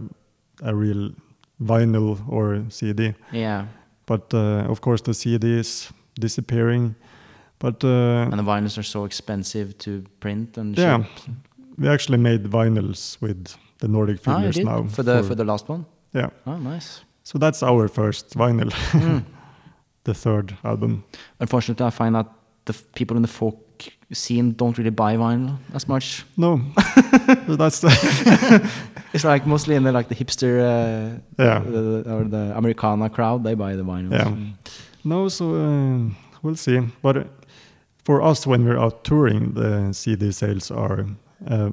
a real vinyl or CD. yeah But uh, of course, the CD is disappearing. But uh, and the vinyls are so expensive to print and yeah, ship. we actually made vinyls with the Nordic Ah, Fiddlers did? now. for the for the last one. yeah, Oh, nice. so that's our first vinyl, Mm. the third album. Unfortunately, I find that the people in the folk scene don't really buy vinyl as much. No, that's It's like mostly in the like the hipster uh, Yeah. the, or the Americana crowd. They buy the vinyl. Yeah. no. So uh, we'll see. But uh, for us, when we're out touring, the CD sales are a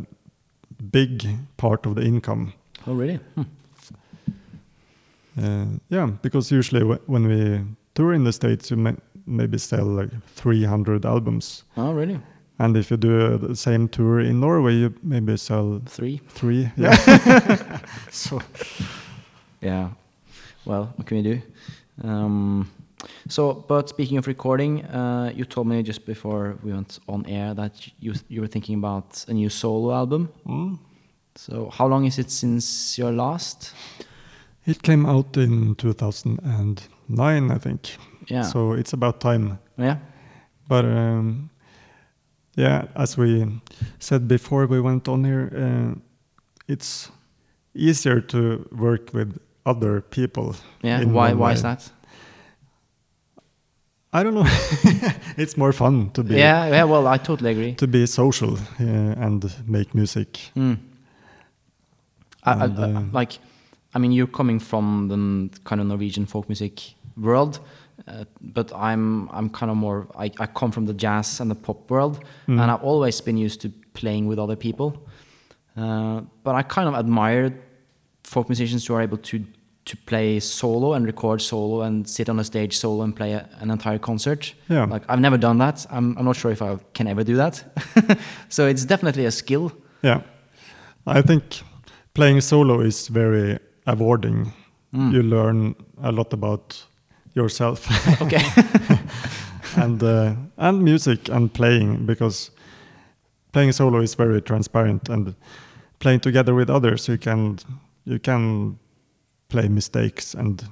big part of the income. Oh, really? Hmm. Uh, yeah, because usually w- when we tour in the states, you may maybe sell like 300 albums, Oh, really? and if you do uh, the same tour in Norway, you maybe sell Three? three. Yeah, So, yeah. Well, what can we do? Um, so, but speaking of recording, uh, you told me just before we went on air that you you were thinking about a new solo album. Mm. So, how long is it since your last? it came out in 2009, I think. Yeah. So it's about time. yeah. But um, yeah, as we said before we went on here, uh, it's easier to work with other people. Yeah. Why? Why is that? I don't know. it's more fun to be Yeah. Yeah. Well, I totally agree. to be social uh, and make music. Mm. I, I, And, I- uh, like, I mean, you're coming from the kind of Norwegian folk music world, uh, but I'm I'm kind of more. I, I come from the jazz and the pop world, Mm. and I've always been used to playing with other people. Uh, but I kind of admire folk musicians who are able to to play solo and record solo and sit on a stage solo and play a, an entire concert. Yeah. Like I've never done that. I'm I'm not sure if I can ever do that. so it's definitely a skill. Yeah, I think playing solo is very rewarding. Mm. You learn a lot about yourself. Okay. and uh, and music and playing because playing solo is very transparent and playing together with others you can you can play mistakes and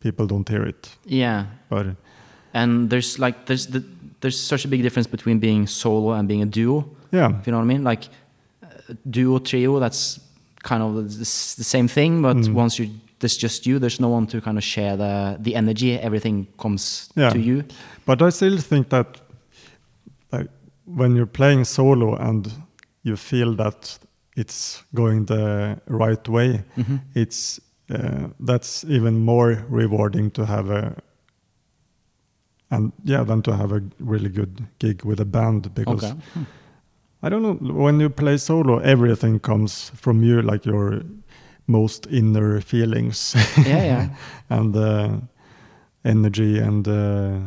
people don't hear it yeah. but and there's like there's the, there's such a big difference between being solo and being a duo yeah if you know what i mean like uh, duo trio that's kind of the, the the same thing but Mm. once you there's just you there's no one to kind of share the the energy everything comes Yeah. to you but i still think that like when you're playing solo and you feel that it's going the right way Mhm. it's uh, that's even more rewarding to have a and yeah than to have a really good gig with a band because okay Hmm. I don't know when you play solo everything comes from you like your most inner feelings. Yeah yeah. And uh, energy and uh,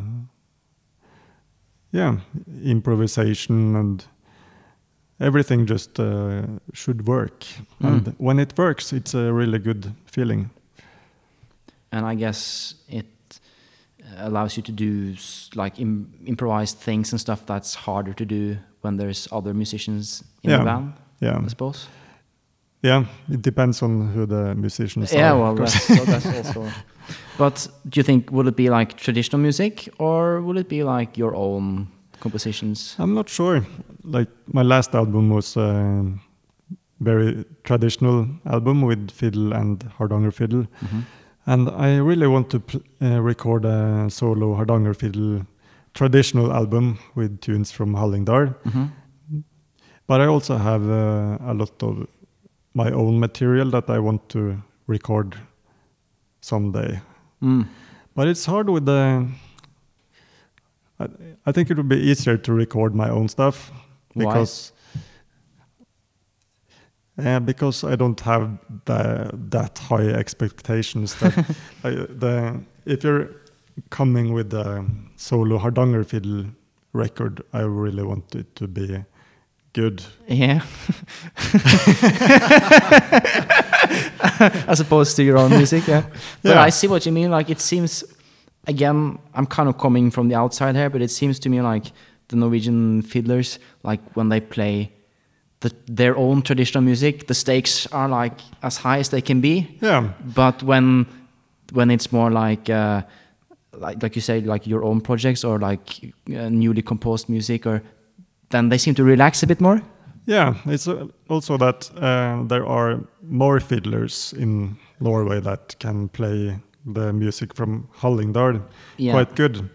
yeah improvisation and everything just uh, should work. Mm. and when it works it's a really good feeling. And i guess it allows you to do like Im- improvised things and stuff that's harder to do when there's other musicians in the band yeah. I suppose yeah it depends on who the musicians yeah are well that's, so that's also but do you think will it be like traditional music or will it be like your own compositions I'm not sure. Like my last album was a very traditional album with fiddle and hardanger fiddle, Mhm. and I really want to pl- uh, record a solo hardanger fiddle traditional album with tunes from Hallingdal. Mhm. but I also have uh, a lot of my own material that I want to record someday. Mm. But it's hard with the. I, I think it would be easier to record my own stuff because. Uh, because I don't have the, that high expectations that I, the if you're coming with a solo Hardanger fiddle record, I really want it to be good. Yeah. As opposed to your own music, yeah. But Yeah. I see what you mean. Like it seems, again, I'm kind of coming from the outside here, but it seems to me like the Norwegian fiddlers, like when they play the, their own traditional music, the stakes are like as high as they can be. Yeah, But when when it's more like uh, like like you say, like your own projects or like uh, newly composed music, or then they seem to relax a bit more. Yeah, it's uh, also that uh, there are more fiddlers in Norway that can play the music from Hallingdal Yeah. quite good.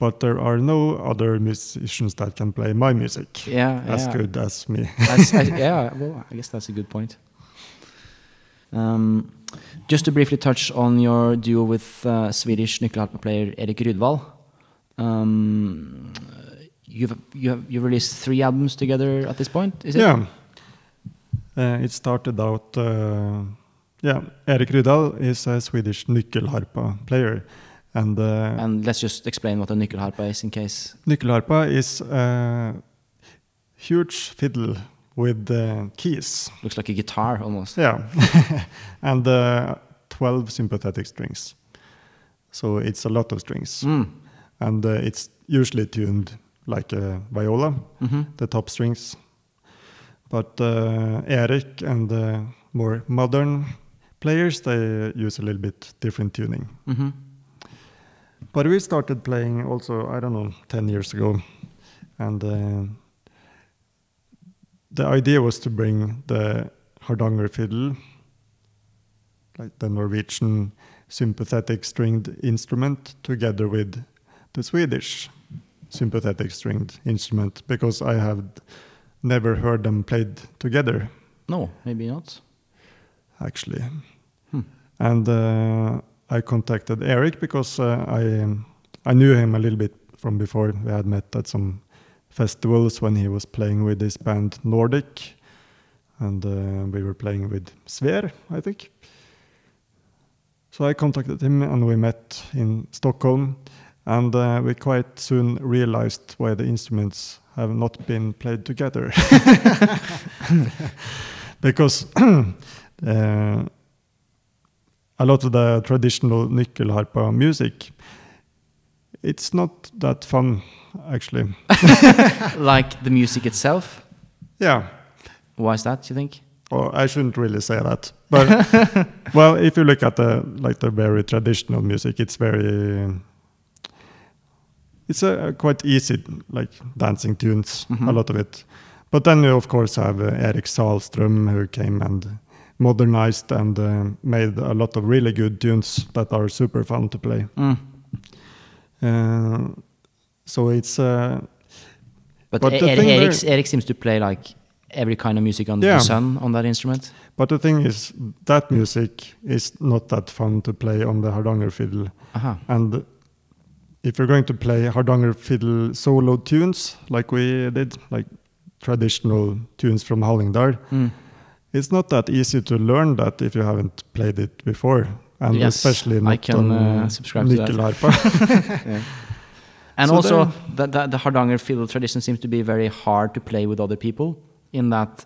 But there are no other musicians that can play my music Yeah, as yeah. good as me. That's, I, yeah, well, I guess that's a good point. Um, just to briefly touch on your duo with uh, Swedish nyckelharpa player Erik Rydvall. Um, you've you have you released three albums together at this point, is it? yeah. Uh, it started out, uh, yeah, Erik Rydvall is a Swedish nyckelharpa player. And, uh, And let's just explain what a nyckelharpa is in case. nyckelharpa is a huge fiddle with uh, keys. Looks like a guitar almost. Yeah, and uh, 12 sympathetic strings. So it's a lot of strings. Mm. And uh, it's usually tuned like a viola, hmm the top strings. But uh, Erik and the more modern players, they use a little bit different tuning. hmm But we started playing also, I don't know, 10 years ago. And uh, the idea was to bring the Hardanger fiddle, like the Norwegian sympathetic stringed instrument, together with the Swedish sympathetic stringed instrument, because I have never heard them played together, No, maybe not. actually. Hmm. And uh, I contacted Erik because uh, I um, I knew him a little bit from before. We had met at some festivals when he was playing with his band Nordic, and uh, we were playing with Sver, I think. So I contacted him and we met in Stockholm, and uh, we quite soon realized why the instruments have not been played together. because uh, a lot of the traditional nickel nyckelharpa music, it's not that fun, actually. like the music itself. Yeah, Why is that? You think? or I shouldn't really say that, but well, if you look at the like the very traditional music, it's very, it's a, quite easy like dancing tunes, Mhm. a lot of it. But then you of course have uh, Erik Sahlström who came and modernized and uh, made a lot of really good tunes that are super fun to play. Mm. Uh, so it's uh, But, But E- the E- thing Erik, there- Erik seems to play like every kind of music under Yeah. the sun on that instrument. but the thing is that music is not that fun to play on the Hardanger fiddle. Aha. And if you're going to play Hardanger fiddle solo tunes like we did, like traditional tunes from Hallingdal, Mm. it's not that easy to learn that if you haven't played it before. And Yes, especially I not can, on uh, subscribe nyckelharpa. Yeah. And So also, the, the, the Hardanger fiddle tradition seems to be very hard to play with other people, in that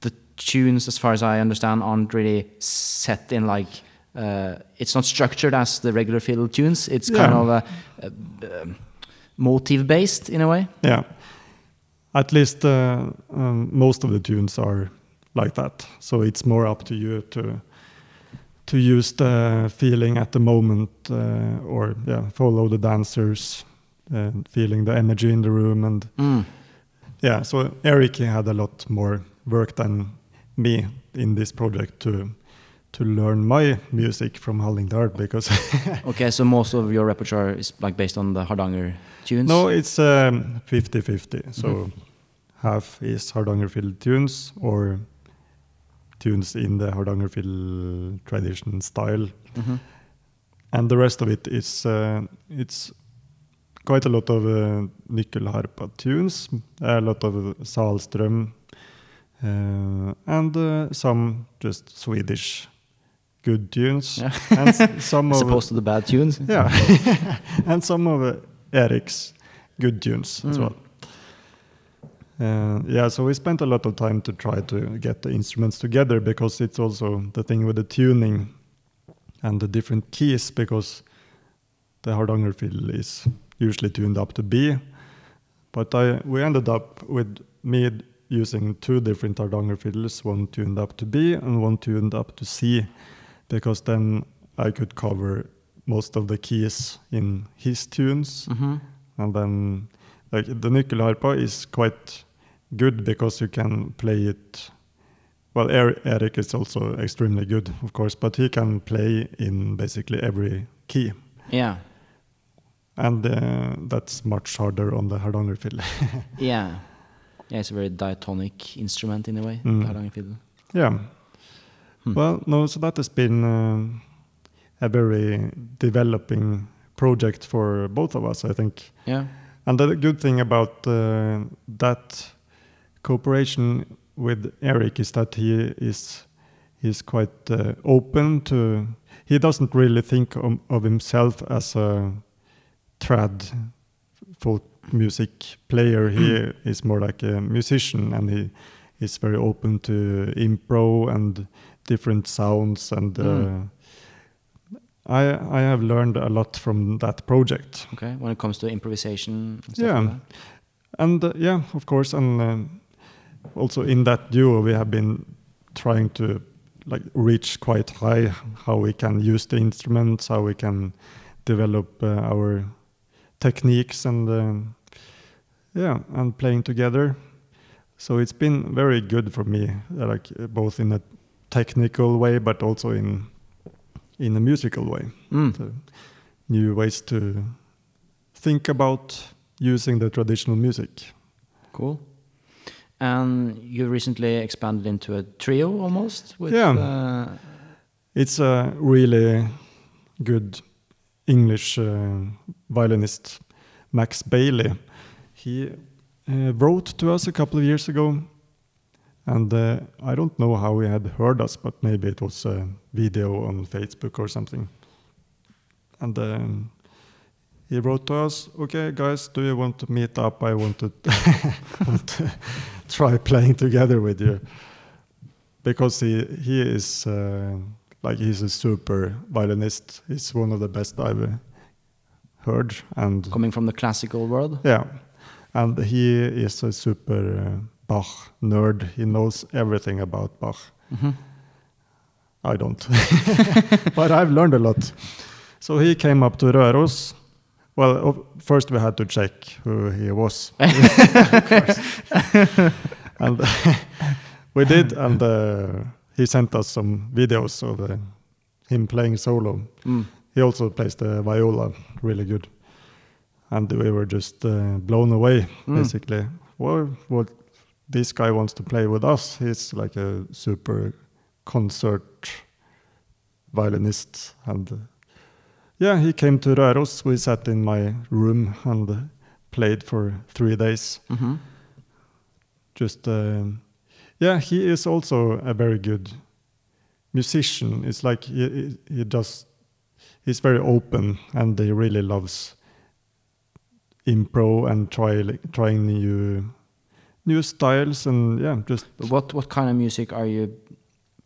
the tunes, as far as I understand, aren't really set in like. Uh, it's not structured as the regular fiddle tunes. It's kind of a, a, um, motive based in a way. yeah. At least uh, um, most of the tunes are like that. So it's more up to you to to use the feeling at the moment, uh, or yeah, follow the dancers, and feeling the energy in the room, and Mm. yeah. So Erik had a lot more work than me in this project to to learn my music from Hallingdal because Okay, so most of your repertoire is like based on the Hardanger tunes. no, it's um, 50-50. So Mhm. half is Hardanger fiddle tunes or tunes in the Hardanger fiddle tradition style, hmm and the rest of it is uh, it's quite a lot of uh, nyckelharpa tunes, a lot of Sahlström, uh, and uh, some just Swedish good tunes, Yeah. and some As of opposed to the bad tunes. yeah, and some of Erik's good tunes as Mm. well. Uh, yeah, so we spent a lot of time to try to get the instruments together because it's also the thing with the tuning and the different keys because the Hardanger fiddle is usually tuned up to B, but I we ended up with me using two different Hardanger fiddles, one tuned up to B and one tuned up to C, because then I could cover most of the keys in his tunes hmm and then like the nyckelharpa is quite good because you can play it well er- eric is also extremely good of course but he can play in basically every key Yeah. and uh, that's much harder on the hardanger fiddle Yeah. Yeah, it's a very diatonic instrument in a way, Mm. Hardanger fiddle. yeah Hmm. well no so that has been uh, a very developing project for both of us i think Yeah. And the good thing about uh, that cooperation with Erik is that he is he's quite uh, open to. He doesn't really think of, of himself as a trad folk music player. He is more like a musician, and he is very open to improv and different sounds. And uh, Mm. I I have learned a lot from that project. Okay. When it comes to improvisation. And stuff Yeah. like. And uh, yeah, of course, and um, also in that duo, we have been trying to like reach quite high how we can use the instruments, how we can develop uh, our techniques, and um, yeah, and playing together. So it's been very good for me, like both in a technical way, but also in in a musical way. Mm. So new ways to think about using the traditional music. Cool. And you recently expanded into a trio almost with Yeah. uh, It's a really good English uh, violinist, Max Baillie. He uh, wrote to us a couple of years ago, and uh, I don't know how he had heard us, but maybe it was a video on Facebook or something. And um, he wrote to us, "Okay, guys, do you want to meet up? I want to, want to try playing together with you." because he he is uh, like he's a super violinist. He's one of the best I've heard, and coming from the classical world. yeah, and he is a super uh, Bach nerd. He knows everything about Bach. Mhm. I don't, but I've learned a lot. So he came up to Røros. Well, first we had to check who he was, Of course. and we did, and uh, he sent us some videos of uh, him playing solo. Mm. He also plays the viola really good, and we were just uh, blown away. Mm. Basically, well, what this guy wants to play with us? He's like a super concert violinist, and uh, yeah, he came to Røros. We sat in my room and played for three days. Mhm. Just um, yeah, he is also a very good musician. It's like he he, does. He's very open and he really loves impro and try like, trying new new styles and yeah, just But what what kind of music are you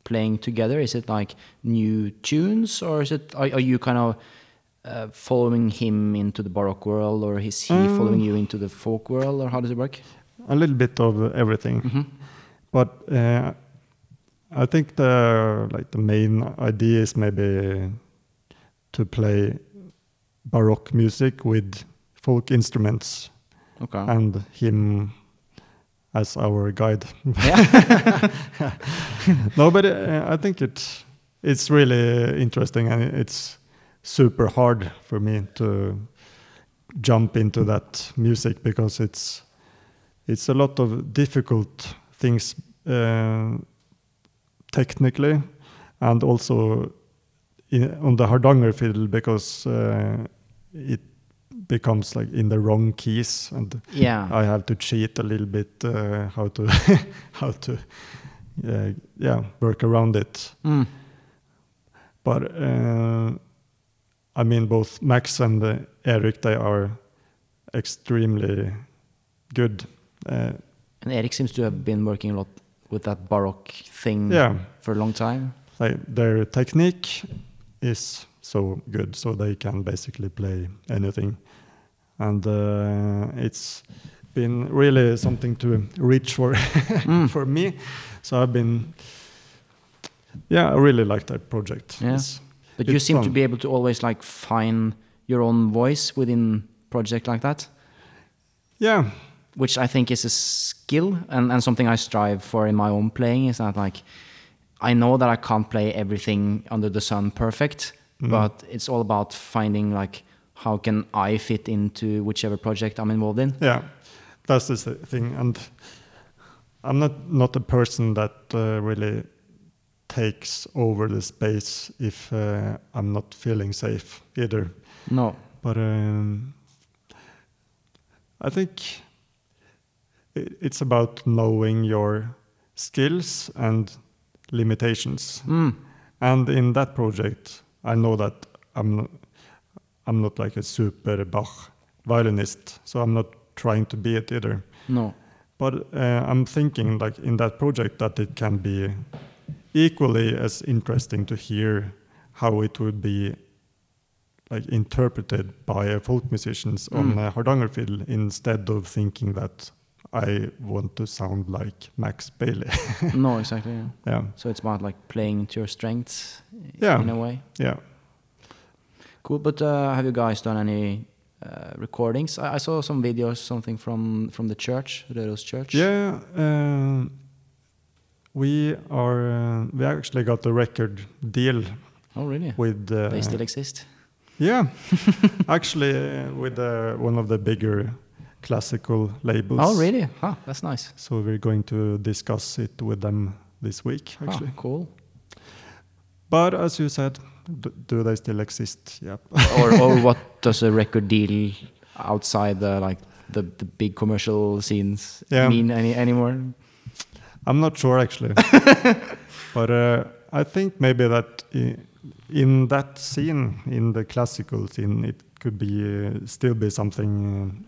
playing together? Is it like new tunes, or is it are, are you kind of uh, following him into the baroque world, or is he Um, following you into the folk world, or how does it work? a little bit of everything. hmm But uh, I think the like the main idea is maybe to play baroque music with folk instruments Okay. and him as our guide. yeah. no, but uh, I think it it's really interesting and it's super hard for me to jump into that music because it's it's a lot of difficult things uh, technically, and also in, on the Hardanger fiddle because uh, it becomes like in the wrong keys, and Yeah. I have to cheat a little bit uh, how to how to uh, yeah work around it. Mm. But uh, I mean, both Max and uh, Eric, they are extremely good. Uh, And eric seems to have been working a lot with that baroque thing yeah, for a long time. like their technique is so good, so they can basically play anything, and uh, it's been really something to reach for Mm. for me. So I've been, yeah, I really like that project. Yeah. It's- But you seem to be able to always like find your own voice within project like that, yeah, which I think is a skill and, and something I strive for in my own playing is that like I know that I can't play everything under the sun perfect, Mhm. but it's all about finding like how can I fit into whichever project I'm involved in. Yeah, that's the thing, and I'm not not a person that uh, really takes over the space if uh, I'm not feeling safe either. No. But um, I think it's about knowing your skills and limitations. Mm. And in that project, I know that I'm I'm not like a super Bach violinist, so I'm not trying to be it either. No. But uh, I'm thinking, like in that project, that it can be equally as interesting to hear how it would be like interpreted by a folk musicians on Mm. a Hardanger fiddle instead of thinking that I want to sound like Max Baillie. no, exactly. Yeah. yeah, So it's about like playing to your strengths Yeah. in a way. yeah. Cool. But uh, have you guys done any uh, recordings? I, I saw some videos, something from from the church, Røros Church. Yeah, uh, we are. Uh, we actually got a record deal Oh, really? with. Uh, they still exist. Yeah, actually, uh, with uh, one of the bigger classical labels. Oh, really? Huh, that's nice. So we're going to discuss it with them this week, Ah, actually. cool. But as you said, do they still exist? Yeah. or or what does a record deal outside the like the, the big commercial scenes Yeah. mean any anymore? I'm not sure actually, but uh, I think maybe that i- in that scene, in the classical scene, it could be uh, still be something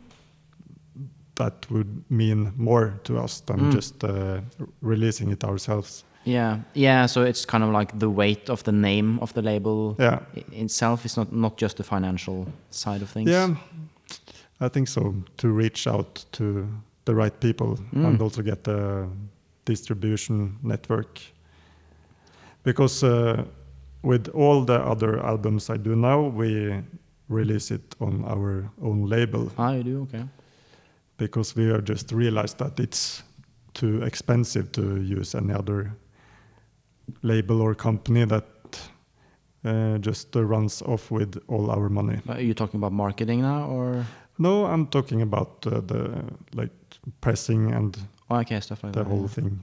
uh, that would mean more to us than Mm. just uh, releasing it ourselves. Yeah, yeah. So it's kind of like the weight of the name of the label Yeah, itself is not not just the financial side of things. yeah, I think so. To reach out to the right people Mm. and also get the distribution network, because uh, with all the other albums I do now, we release it on our own label Ah, you do okay. because we have just realized that it's too expensive to use any other label or company that uh, just uh, runs off with all our money. Are you talking about marketing now, or No, I'm talking about uh, the like pressing and oh, okay, stuff like the that? whole yeah. thing.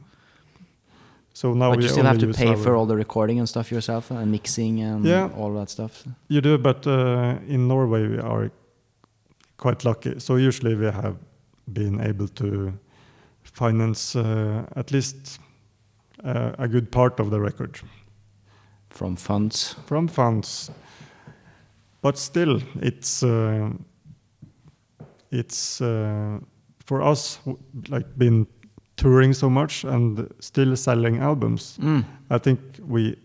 So now but we you still have to pay our- for all the recording and stuff yourself, and mixing and Yeah. all that stuff. You do, but uh, in Norway we are quite lucky. So usually we have been able to finance uh, at least a good part of the record From funds. from funds. But still, it's uh, it's uh, for us like been touring so much and still selling albums. Mm. I think we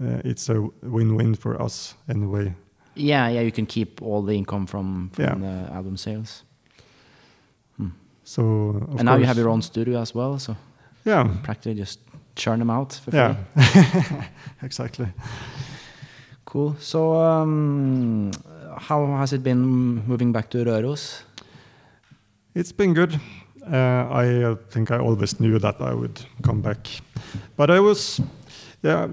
uh, it's a win-win for us anyway. Yeah, yeah. You can keep all the income from from Yeah. the album sales, So of and now you have your own studio as well. So yeah practically just churn them out for yeah free. exactly. Cool. So, um, how has it been moving back to Røros? It's been good. Uh, I uh, think I always knew that I would come back, but I was yeah.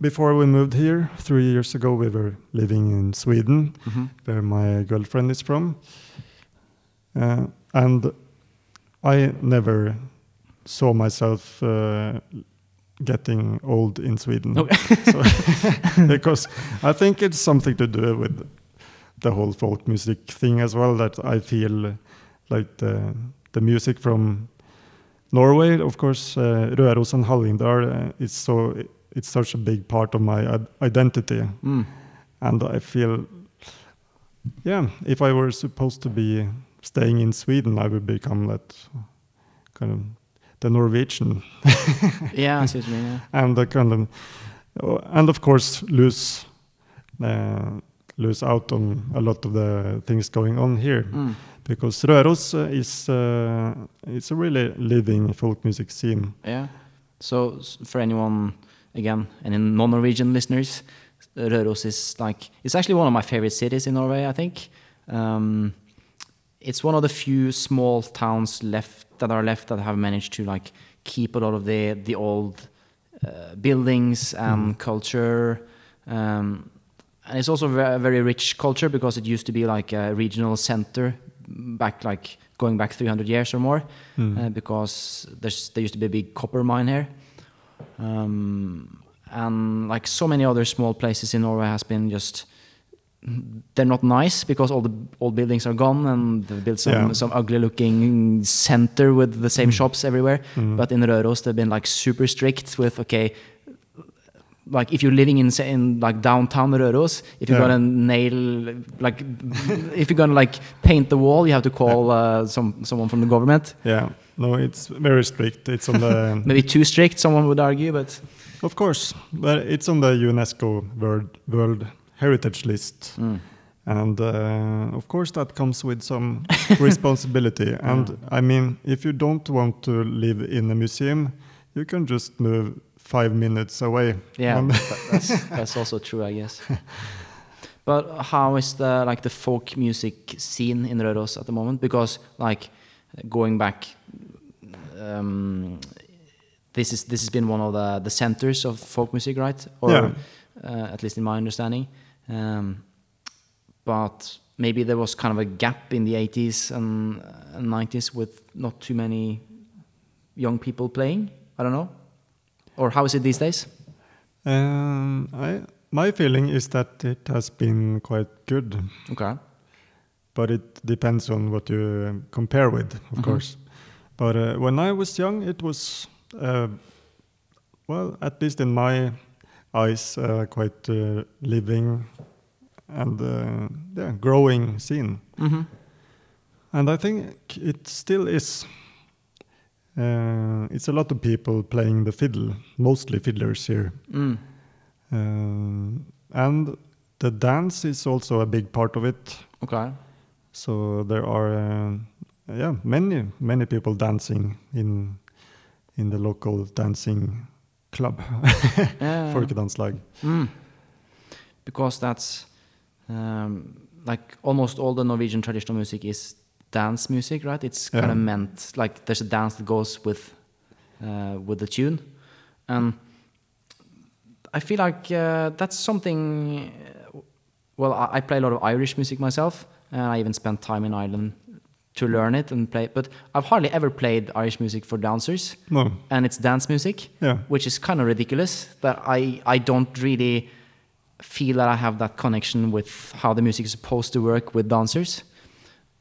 Before we moved here three years ago, we were living in Sweden, where my girlfriend is from. Uh, and I never saw myself uh, getting old in Sweden. Okay. so, because I think it's something to do with the whole folk music thing as well. That I feel like the the music from Norway, of course, uh, Røros and Hallingdal, uh, is so it's such a big part of my ad- identity, Mm. and I feel, yeah, if I were supposed to be staying in Sweden, I would become that kind of the Norwegian Yeah, I see what you mean. Yeah. and the kind of and of course lose uh, lose out on a lot of the things going on here Mm. because Røros uh, is uh, it's a really living folk music scene. Yeah. So for anyone, again, any non-Norwegian listeners, Røros is like it's actually one of my favorite cities in Norway. I think um, it's one of the few small towns left that are left that have managed to like keep a lot of the the old uh, buildings and culture. Um, and it's also a very rich culture because it used to be like a regional center back like going back 300 years or more Mm. uh, because there's there used to be a big copper mine here um, and like so many other small places in Norway has been just they're not nice because all the old buildings are gone and they've built some Yeah. some ugly looking center with the same shops everywhere Mm. but in Røros they've been like super strict with okay like if you're living in in like downtown Røros if you're Yeah. gonna nail like if you're gonna like paint the wall you have to call uh, some someone from the government yeah, no, it's very strict. It's on the maybe too strict someone would argue but of course, but it's on the UNESCO World World Heritage List. mm. And uh, of course, that comes with some responsibility. And I mean, if you don't want to live in a museum, you can just move five minutes away. Yeah, that's that's also true, I guess. But how is the like the folk music scene in Røros at the moment? Because like going back, um, this is this has been one of the the centers of folk music, right? Or Yeah. uh, at least in my understanding. Um, but maybe there was kind of a gap in the 80s and, and 90s with not too many young people playing. I don't know. Or how is it these days? Um, I, my feeling is that it has been quite good, Okay. but it depends on what you um, compare with, of Mhm. course. But uh, when I was young, it was, uh, well, at least in my eyes, uh, quite uh, living and uh, yeah, growing scene. Mm-hmm. And I think it still is. Uh, it's a lot of people playing the fiddle, mostly fiddlers here. Mm. And the dance is also a big part of it. Okay. So there are, uh, yeah, many many people dancing in in the local dancing club, Yeah. Folkedanslag. Mm. Because that's um, like almost all the Norwegian traditional music is dance music, right? It's kind Yeah. of meant like there's a dance that goes with uh, with the tune, and I feel like uh, that's something. uh, Well, I, I play a lot of Irish music myself, and I even spent time in Ireland to learn it and play. But I've hardly ever played Irish music for dancers, No, and it's dance music yeah, which is kind of ridiculous that I, I don't really feel that I have that connection with how the music is supposed to work with dancers.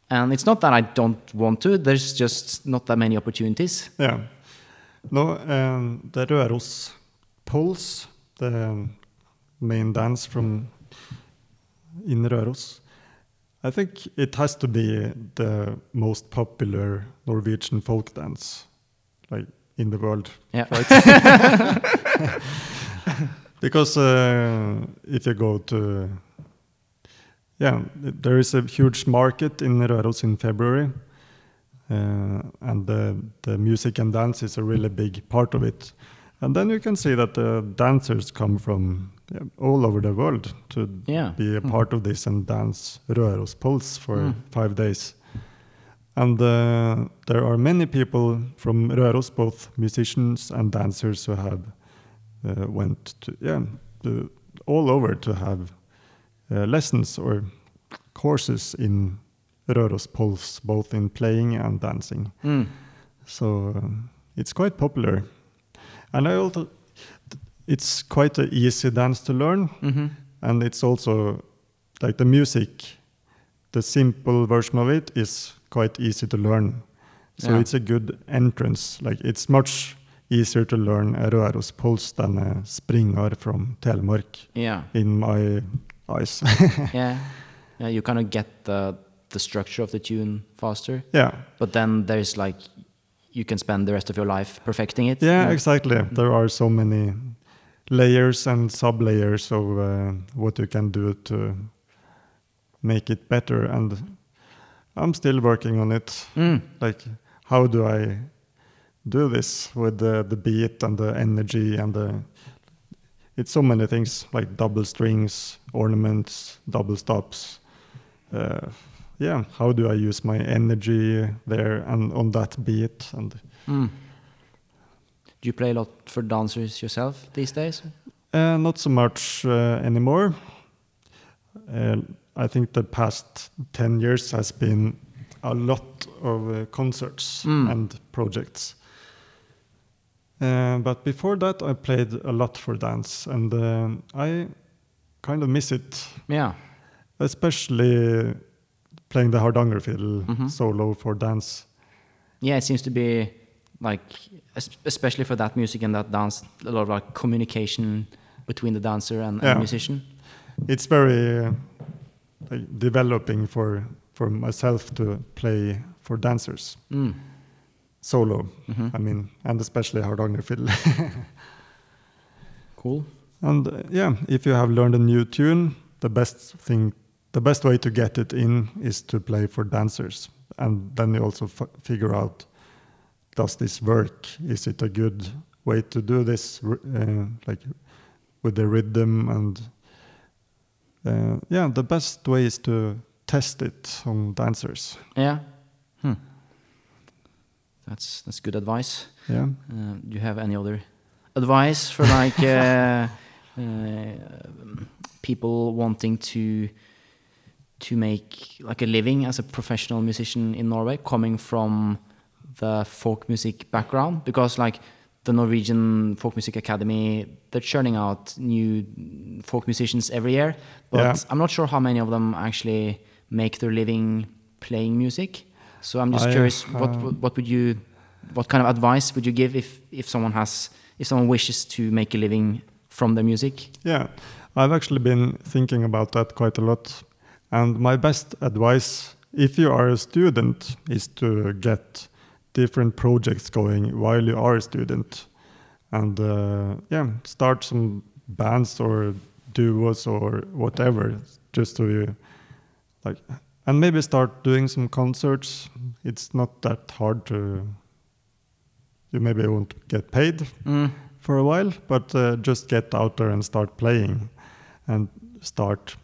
And it's not that I don't want to, there's just not that many opportunities. yeah. No, um, the Røros pols, the main dance from in Røros. I think it has to be the most popular Norwegian folk dance, like in the world. Yeah. Because uh, if you go to, yeah, there is a huge market in Røros in February, uh, and the, the music and dance is a really big part of it. And then you can see that the dancers come from yeah, all over the world to Yeah. be a Hmm. part of this and dance Røros pols for Mm. five days. And uh, there are many people from Røros, both musicians and dancers, who have uh, went to yeah to, all over to have uh, lessons or courses in Røros pols, both in playing and dancing. Mm. So um, it's quite popular, and I also it's quite an easy dance to learn, Mm-hmm. and it's also like the music. The simple version of it is quite easy to learn, so Yeah. it's a good entrance. Like it's much easier to learn a Røros pols than a Springar from Telemark, Yeah. in my eyes. yeah. Yeah. You kind of get the the structure of the tune faster, yeah, but then there's like you can spend the rest of your life perfecting it. yeah, exactly. There are so many layers and sub layers of uh, what you can do to make it better, and I'm still working on it. Mm. like how do i do this with the, the beat and the energy and the it's so many things like double strings ornaments double stops uh, yeah how do i use my energy there and on that beat and Mm. Do you play a lot for dancers yourself these days? uh, not so much uh, anymore uh, i think the past 10 years has been a lot of uh, concerts Mm. and projects Uh, but before that, I played a lot for dance, and um I kind of miss it, Yeah. especially playing the Hardanger fiddle Mhm. solo for dance. Yeah, it seems to be like, especially for that music and that dance, a lot of like communication between the dancer and, and Yeah. the musician. It's very uh, like developing for for myself to play for dancers Mm. solo. Mhm. I mean, and especially Hardanger fiddle. Cool. and uh, yeah, if you have learned a new tune, the best thing, the best way to get it in is to play for dancers, and then you also figure out does this work? Is it a good way to do this, uh, like with the rhythm and uh, yeah, the best way is to test it on dancers. Yeah. Hmm. That's that's good advice. Yeah. Uh, do you have any other advice for like uh, uh, people wanting to to make like a living as a professional musician in Norway, coming from the folk music background? Because like the Norwegian Folk Music Academy, they're churning out new folk musicians every year, but Yeah. I'm not sure how many of them actually make their living playing music. So I'm just I, curious, what uh, what what would you, what kind of advice would you give if if someone has if someone wishes to make a living from their music? Yeah, I've actually been thinking about that quite a lot. And my best advice, if you are a student, is to get different projects going while you are a student. And uh, yeah, start some bands or duos or whatever, just to like, and maybe start doing some concerts. It's not that hard to. You maybe won't get paid Mm. for a while, but uh, just get out there and start playing and start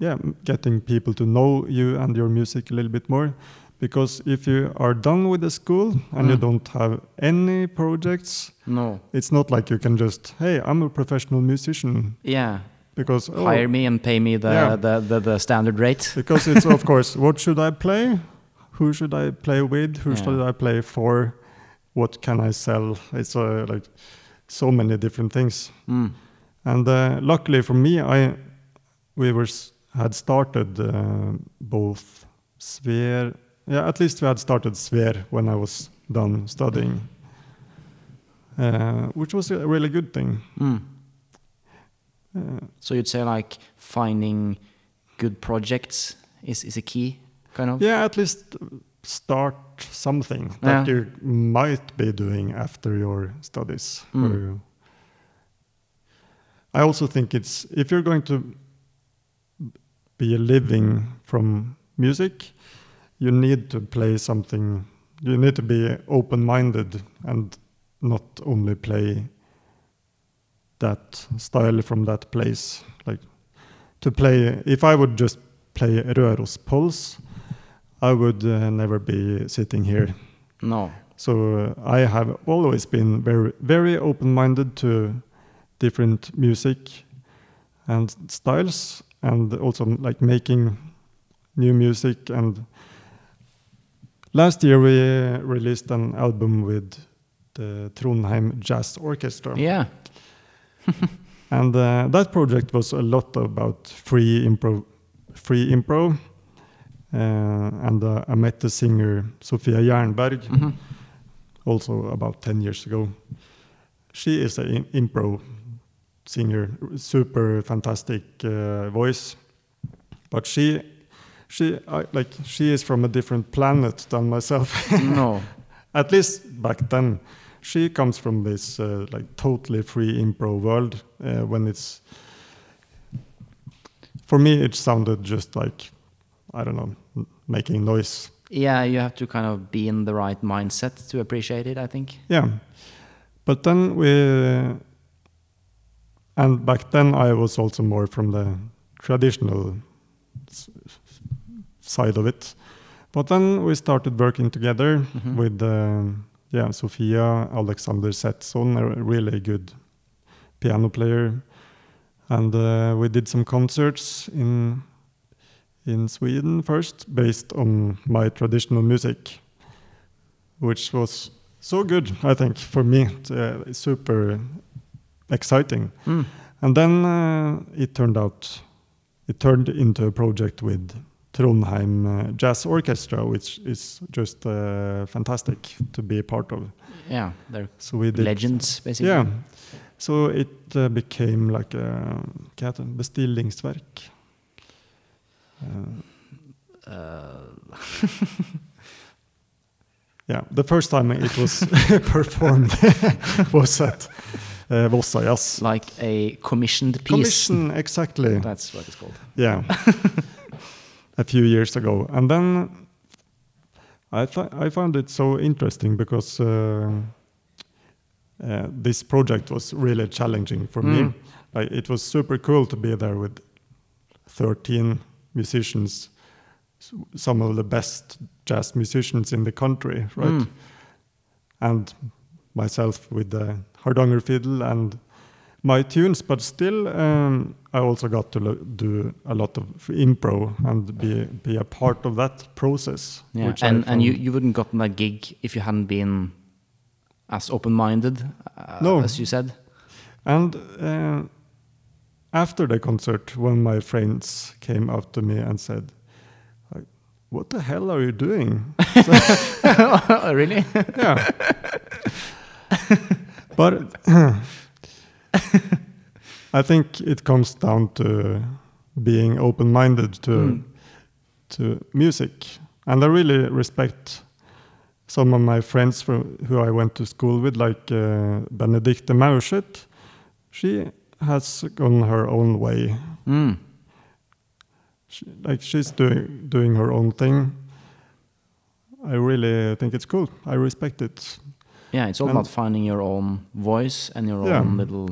yeah, getting people to know you and your music a little bit more. Because if you are done with the school and you Mm. don't have any projects, No. it's not like you can just, hey, I'm a professional musician. Yeah. Because oh, Hire me and pay me the, Yeah. the, the, the standard rate. because it's of course, what should I play? Who should I play with? Who Yeah. should I play for? What can I sell? It's uh, like so many different things. Mm. And uh, luckily for me, I we were had started uh, both Sver. Yeah, at least we had started Sver when I was done studying, uh, which was a really good thing. Mm. Uh, So you'd say like finding good projects is, is a key, kind of. yeah, at least start something Yeah. that you might be doing after your studies. Mm. I also think it's if you're going to be living from music, you need to play something. You need to be open-minded and not only play that style from that place. Like to play, if I would just play Røros pols I would uh, never be sitting here. No. So uh, I have always been very, very open-minded to different music and styles, and also like making new music and last year we uh, released an album with the Trondheim Jazz Orchestra. Yeah. And uh, that project was a lot about free improv, free improv. Uh, and uh, I met the singer Sofia Jernberg Mhm. also about 10 years ago. She is an improv singer, super fantastic uh, voice. But she, she, I, like, she is from a different planet than myself. no. At least back then, she comes from this uh, like totally free improv world. Uh, when it's, for me, it sounded just like, I don't know, making noise. Yeah, you have to kind of be in the right mindset to appreciate it, I think. Yeah. But then we, and back then I was also more from the traditional side of it. But then we started working together Mhm. with, uh, yeah, Sofia, Alexander Zethson, a really good piano player. And uh, we did some concerts in in Sweden first, based on my traditional music, which was so good, I think, for me. Uh, super exciting. Mm. And then uh, it turned out, it turned into a project with Trondheim uh, Jazz Orchestra, which is just uh, fantastic to be a part of. Yeah, they're So we did, legends, basically. Yeah. So it uh, became like a det? bestillingsverk. Uh, Uh, yeah, the first time it was performed was at uh, Vossa Jazz. like a commissioned piece. Commission, exactly. That's what it's called. Yeah, a few years ago, and then I th- I found it so interesting because uh, uh, this project was really challenging for me. Mm. Like, it was super cool to be there with 13 musicians, some of the best jazz musicians in the country, right? Mm. And myself with the Hardanger fiddle and my tunes, but still, um, I also got to do a lot of improv and be be a part of that process. Yeah, which and and you you wouldn't gotten that gig if you hadn't been as open-minded uh, No. as you said. And uh, after the concert, when my friends came up to me and said, "What the hell are you doing?" really? yeah. but I think it comes down to being open-minded to Mm. to music, and I really respect some of my friends from, who I went to school with, like uh, Benedicte Maurseth. She has gone her own way. Mm. She, like she's doing doing her own thing. I really think it's cool. I respect it. Yeah, it's all And- about finding your own voice and your Yeah. own little.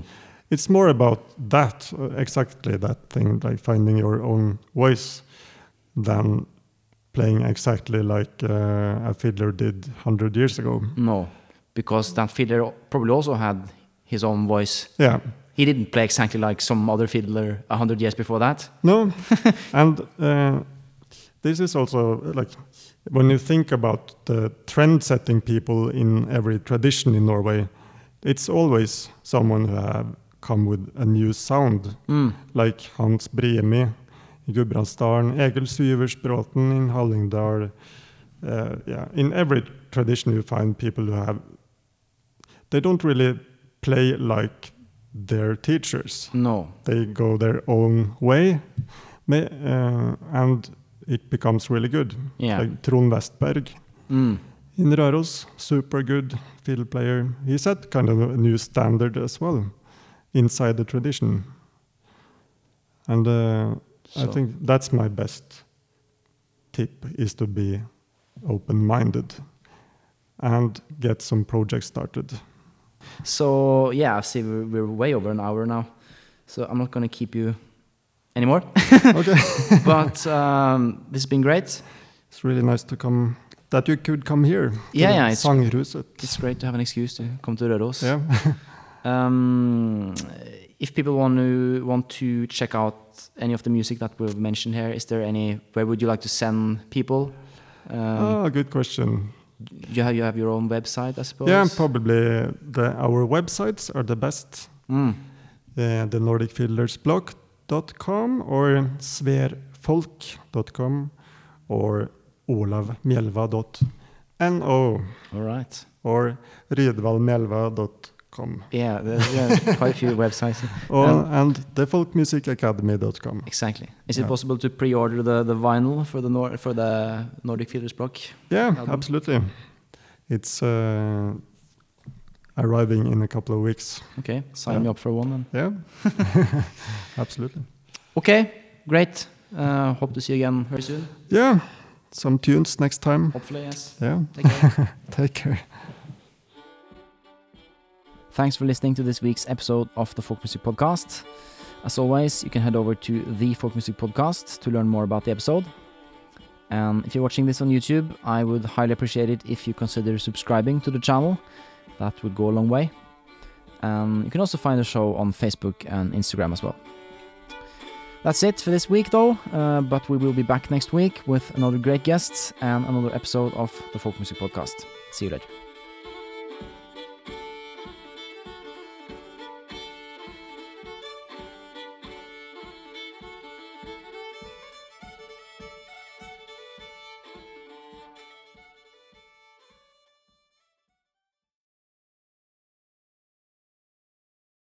It's more about that, uh, exactly that thing, like finding your own voice, than playing exactly like uh, a fiddler did hundred years ago. No, because that fiddler probably also had his own voice. Yeah, He didn't play exactly like some other fiddler a hundred years before that. no, and uh, this is also like when you think about the trend-setting people in every tradition in Norway, it's always someone who have come with a new sound. Mm. like Hans Brimi i Gudbrandsdalen, Egil Syversbråten in Hallingdal. Uh, yeah, in every tradition you find people who have. They don't really play like their teachers. No. They go their own way, uh, and it becomes really good. Yeah. Like Trond Westberg Mm. in Røros, super good fiddle player. He set kind of a new standard as well inside the tradition. And uh, I think that's my best tip is to be open-minded and get some projects started. So yeah, I see we're, we're way over an hour now, so I'm not gonna keep you anymore. okay. but um, this has been great. It's really nice to come that you could come here. Yeah, yeah, it's-. It's great to have an excuse to come to Røros. Yeah. Um, if people want to want to check out any of the music that we've mentioned here, is there any? Where would you like to send people? Um, oh, good question. you have you have your own website, I suppose. Yeah, probably the our websites are the best. Mm. Uh, the NordicFieldersBlock.com or sverfolk.com or olavmjelva.no All right. or rydvalmjelva.com Yeah, there's yeah, quite a few websites. or, Um, and thefolkmusicacademy.com. Exactly. Is it Yeah. possible to pre-order the, the vinyl for the Nor- for the Nordic Fielders block? Yeah, album? absolutely. It's uh, arriving in a couple of weeks. Okay, sign Yeah. me up for one then. Yeah, absolutely. Okay, great. Uh, hope to see you again very soon. Yeah, some tunes next time. Hopefully, yes. Yeah, Take care. take care. Thanks for listening to this week's episode of the Folk Music Podcast. As always, you can head over to the Folk Music Podcast to learn more about the episode. And if you're watching this on YouTube, I would highly appreciate it if you consider subscribing to the channel. That would go a long way. And you can also find the show on Facebook and Instagram as well. That's it for this week, though. Uh, but we will be back next week with another great guest and another episode of the Folk Music Podcast. See you later.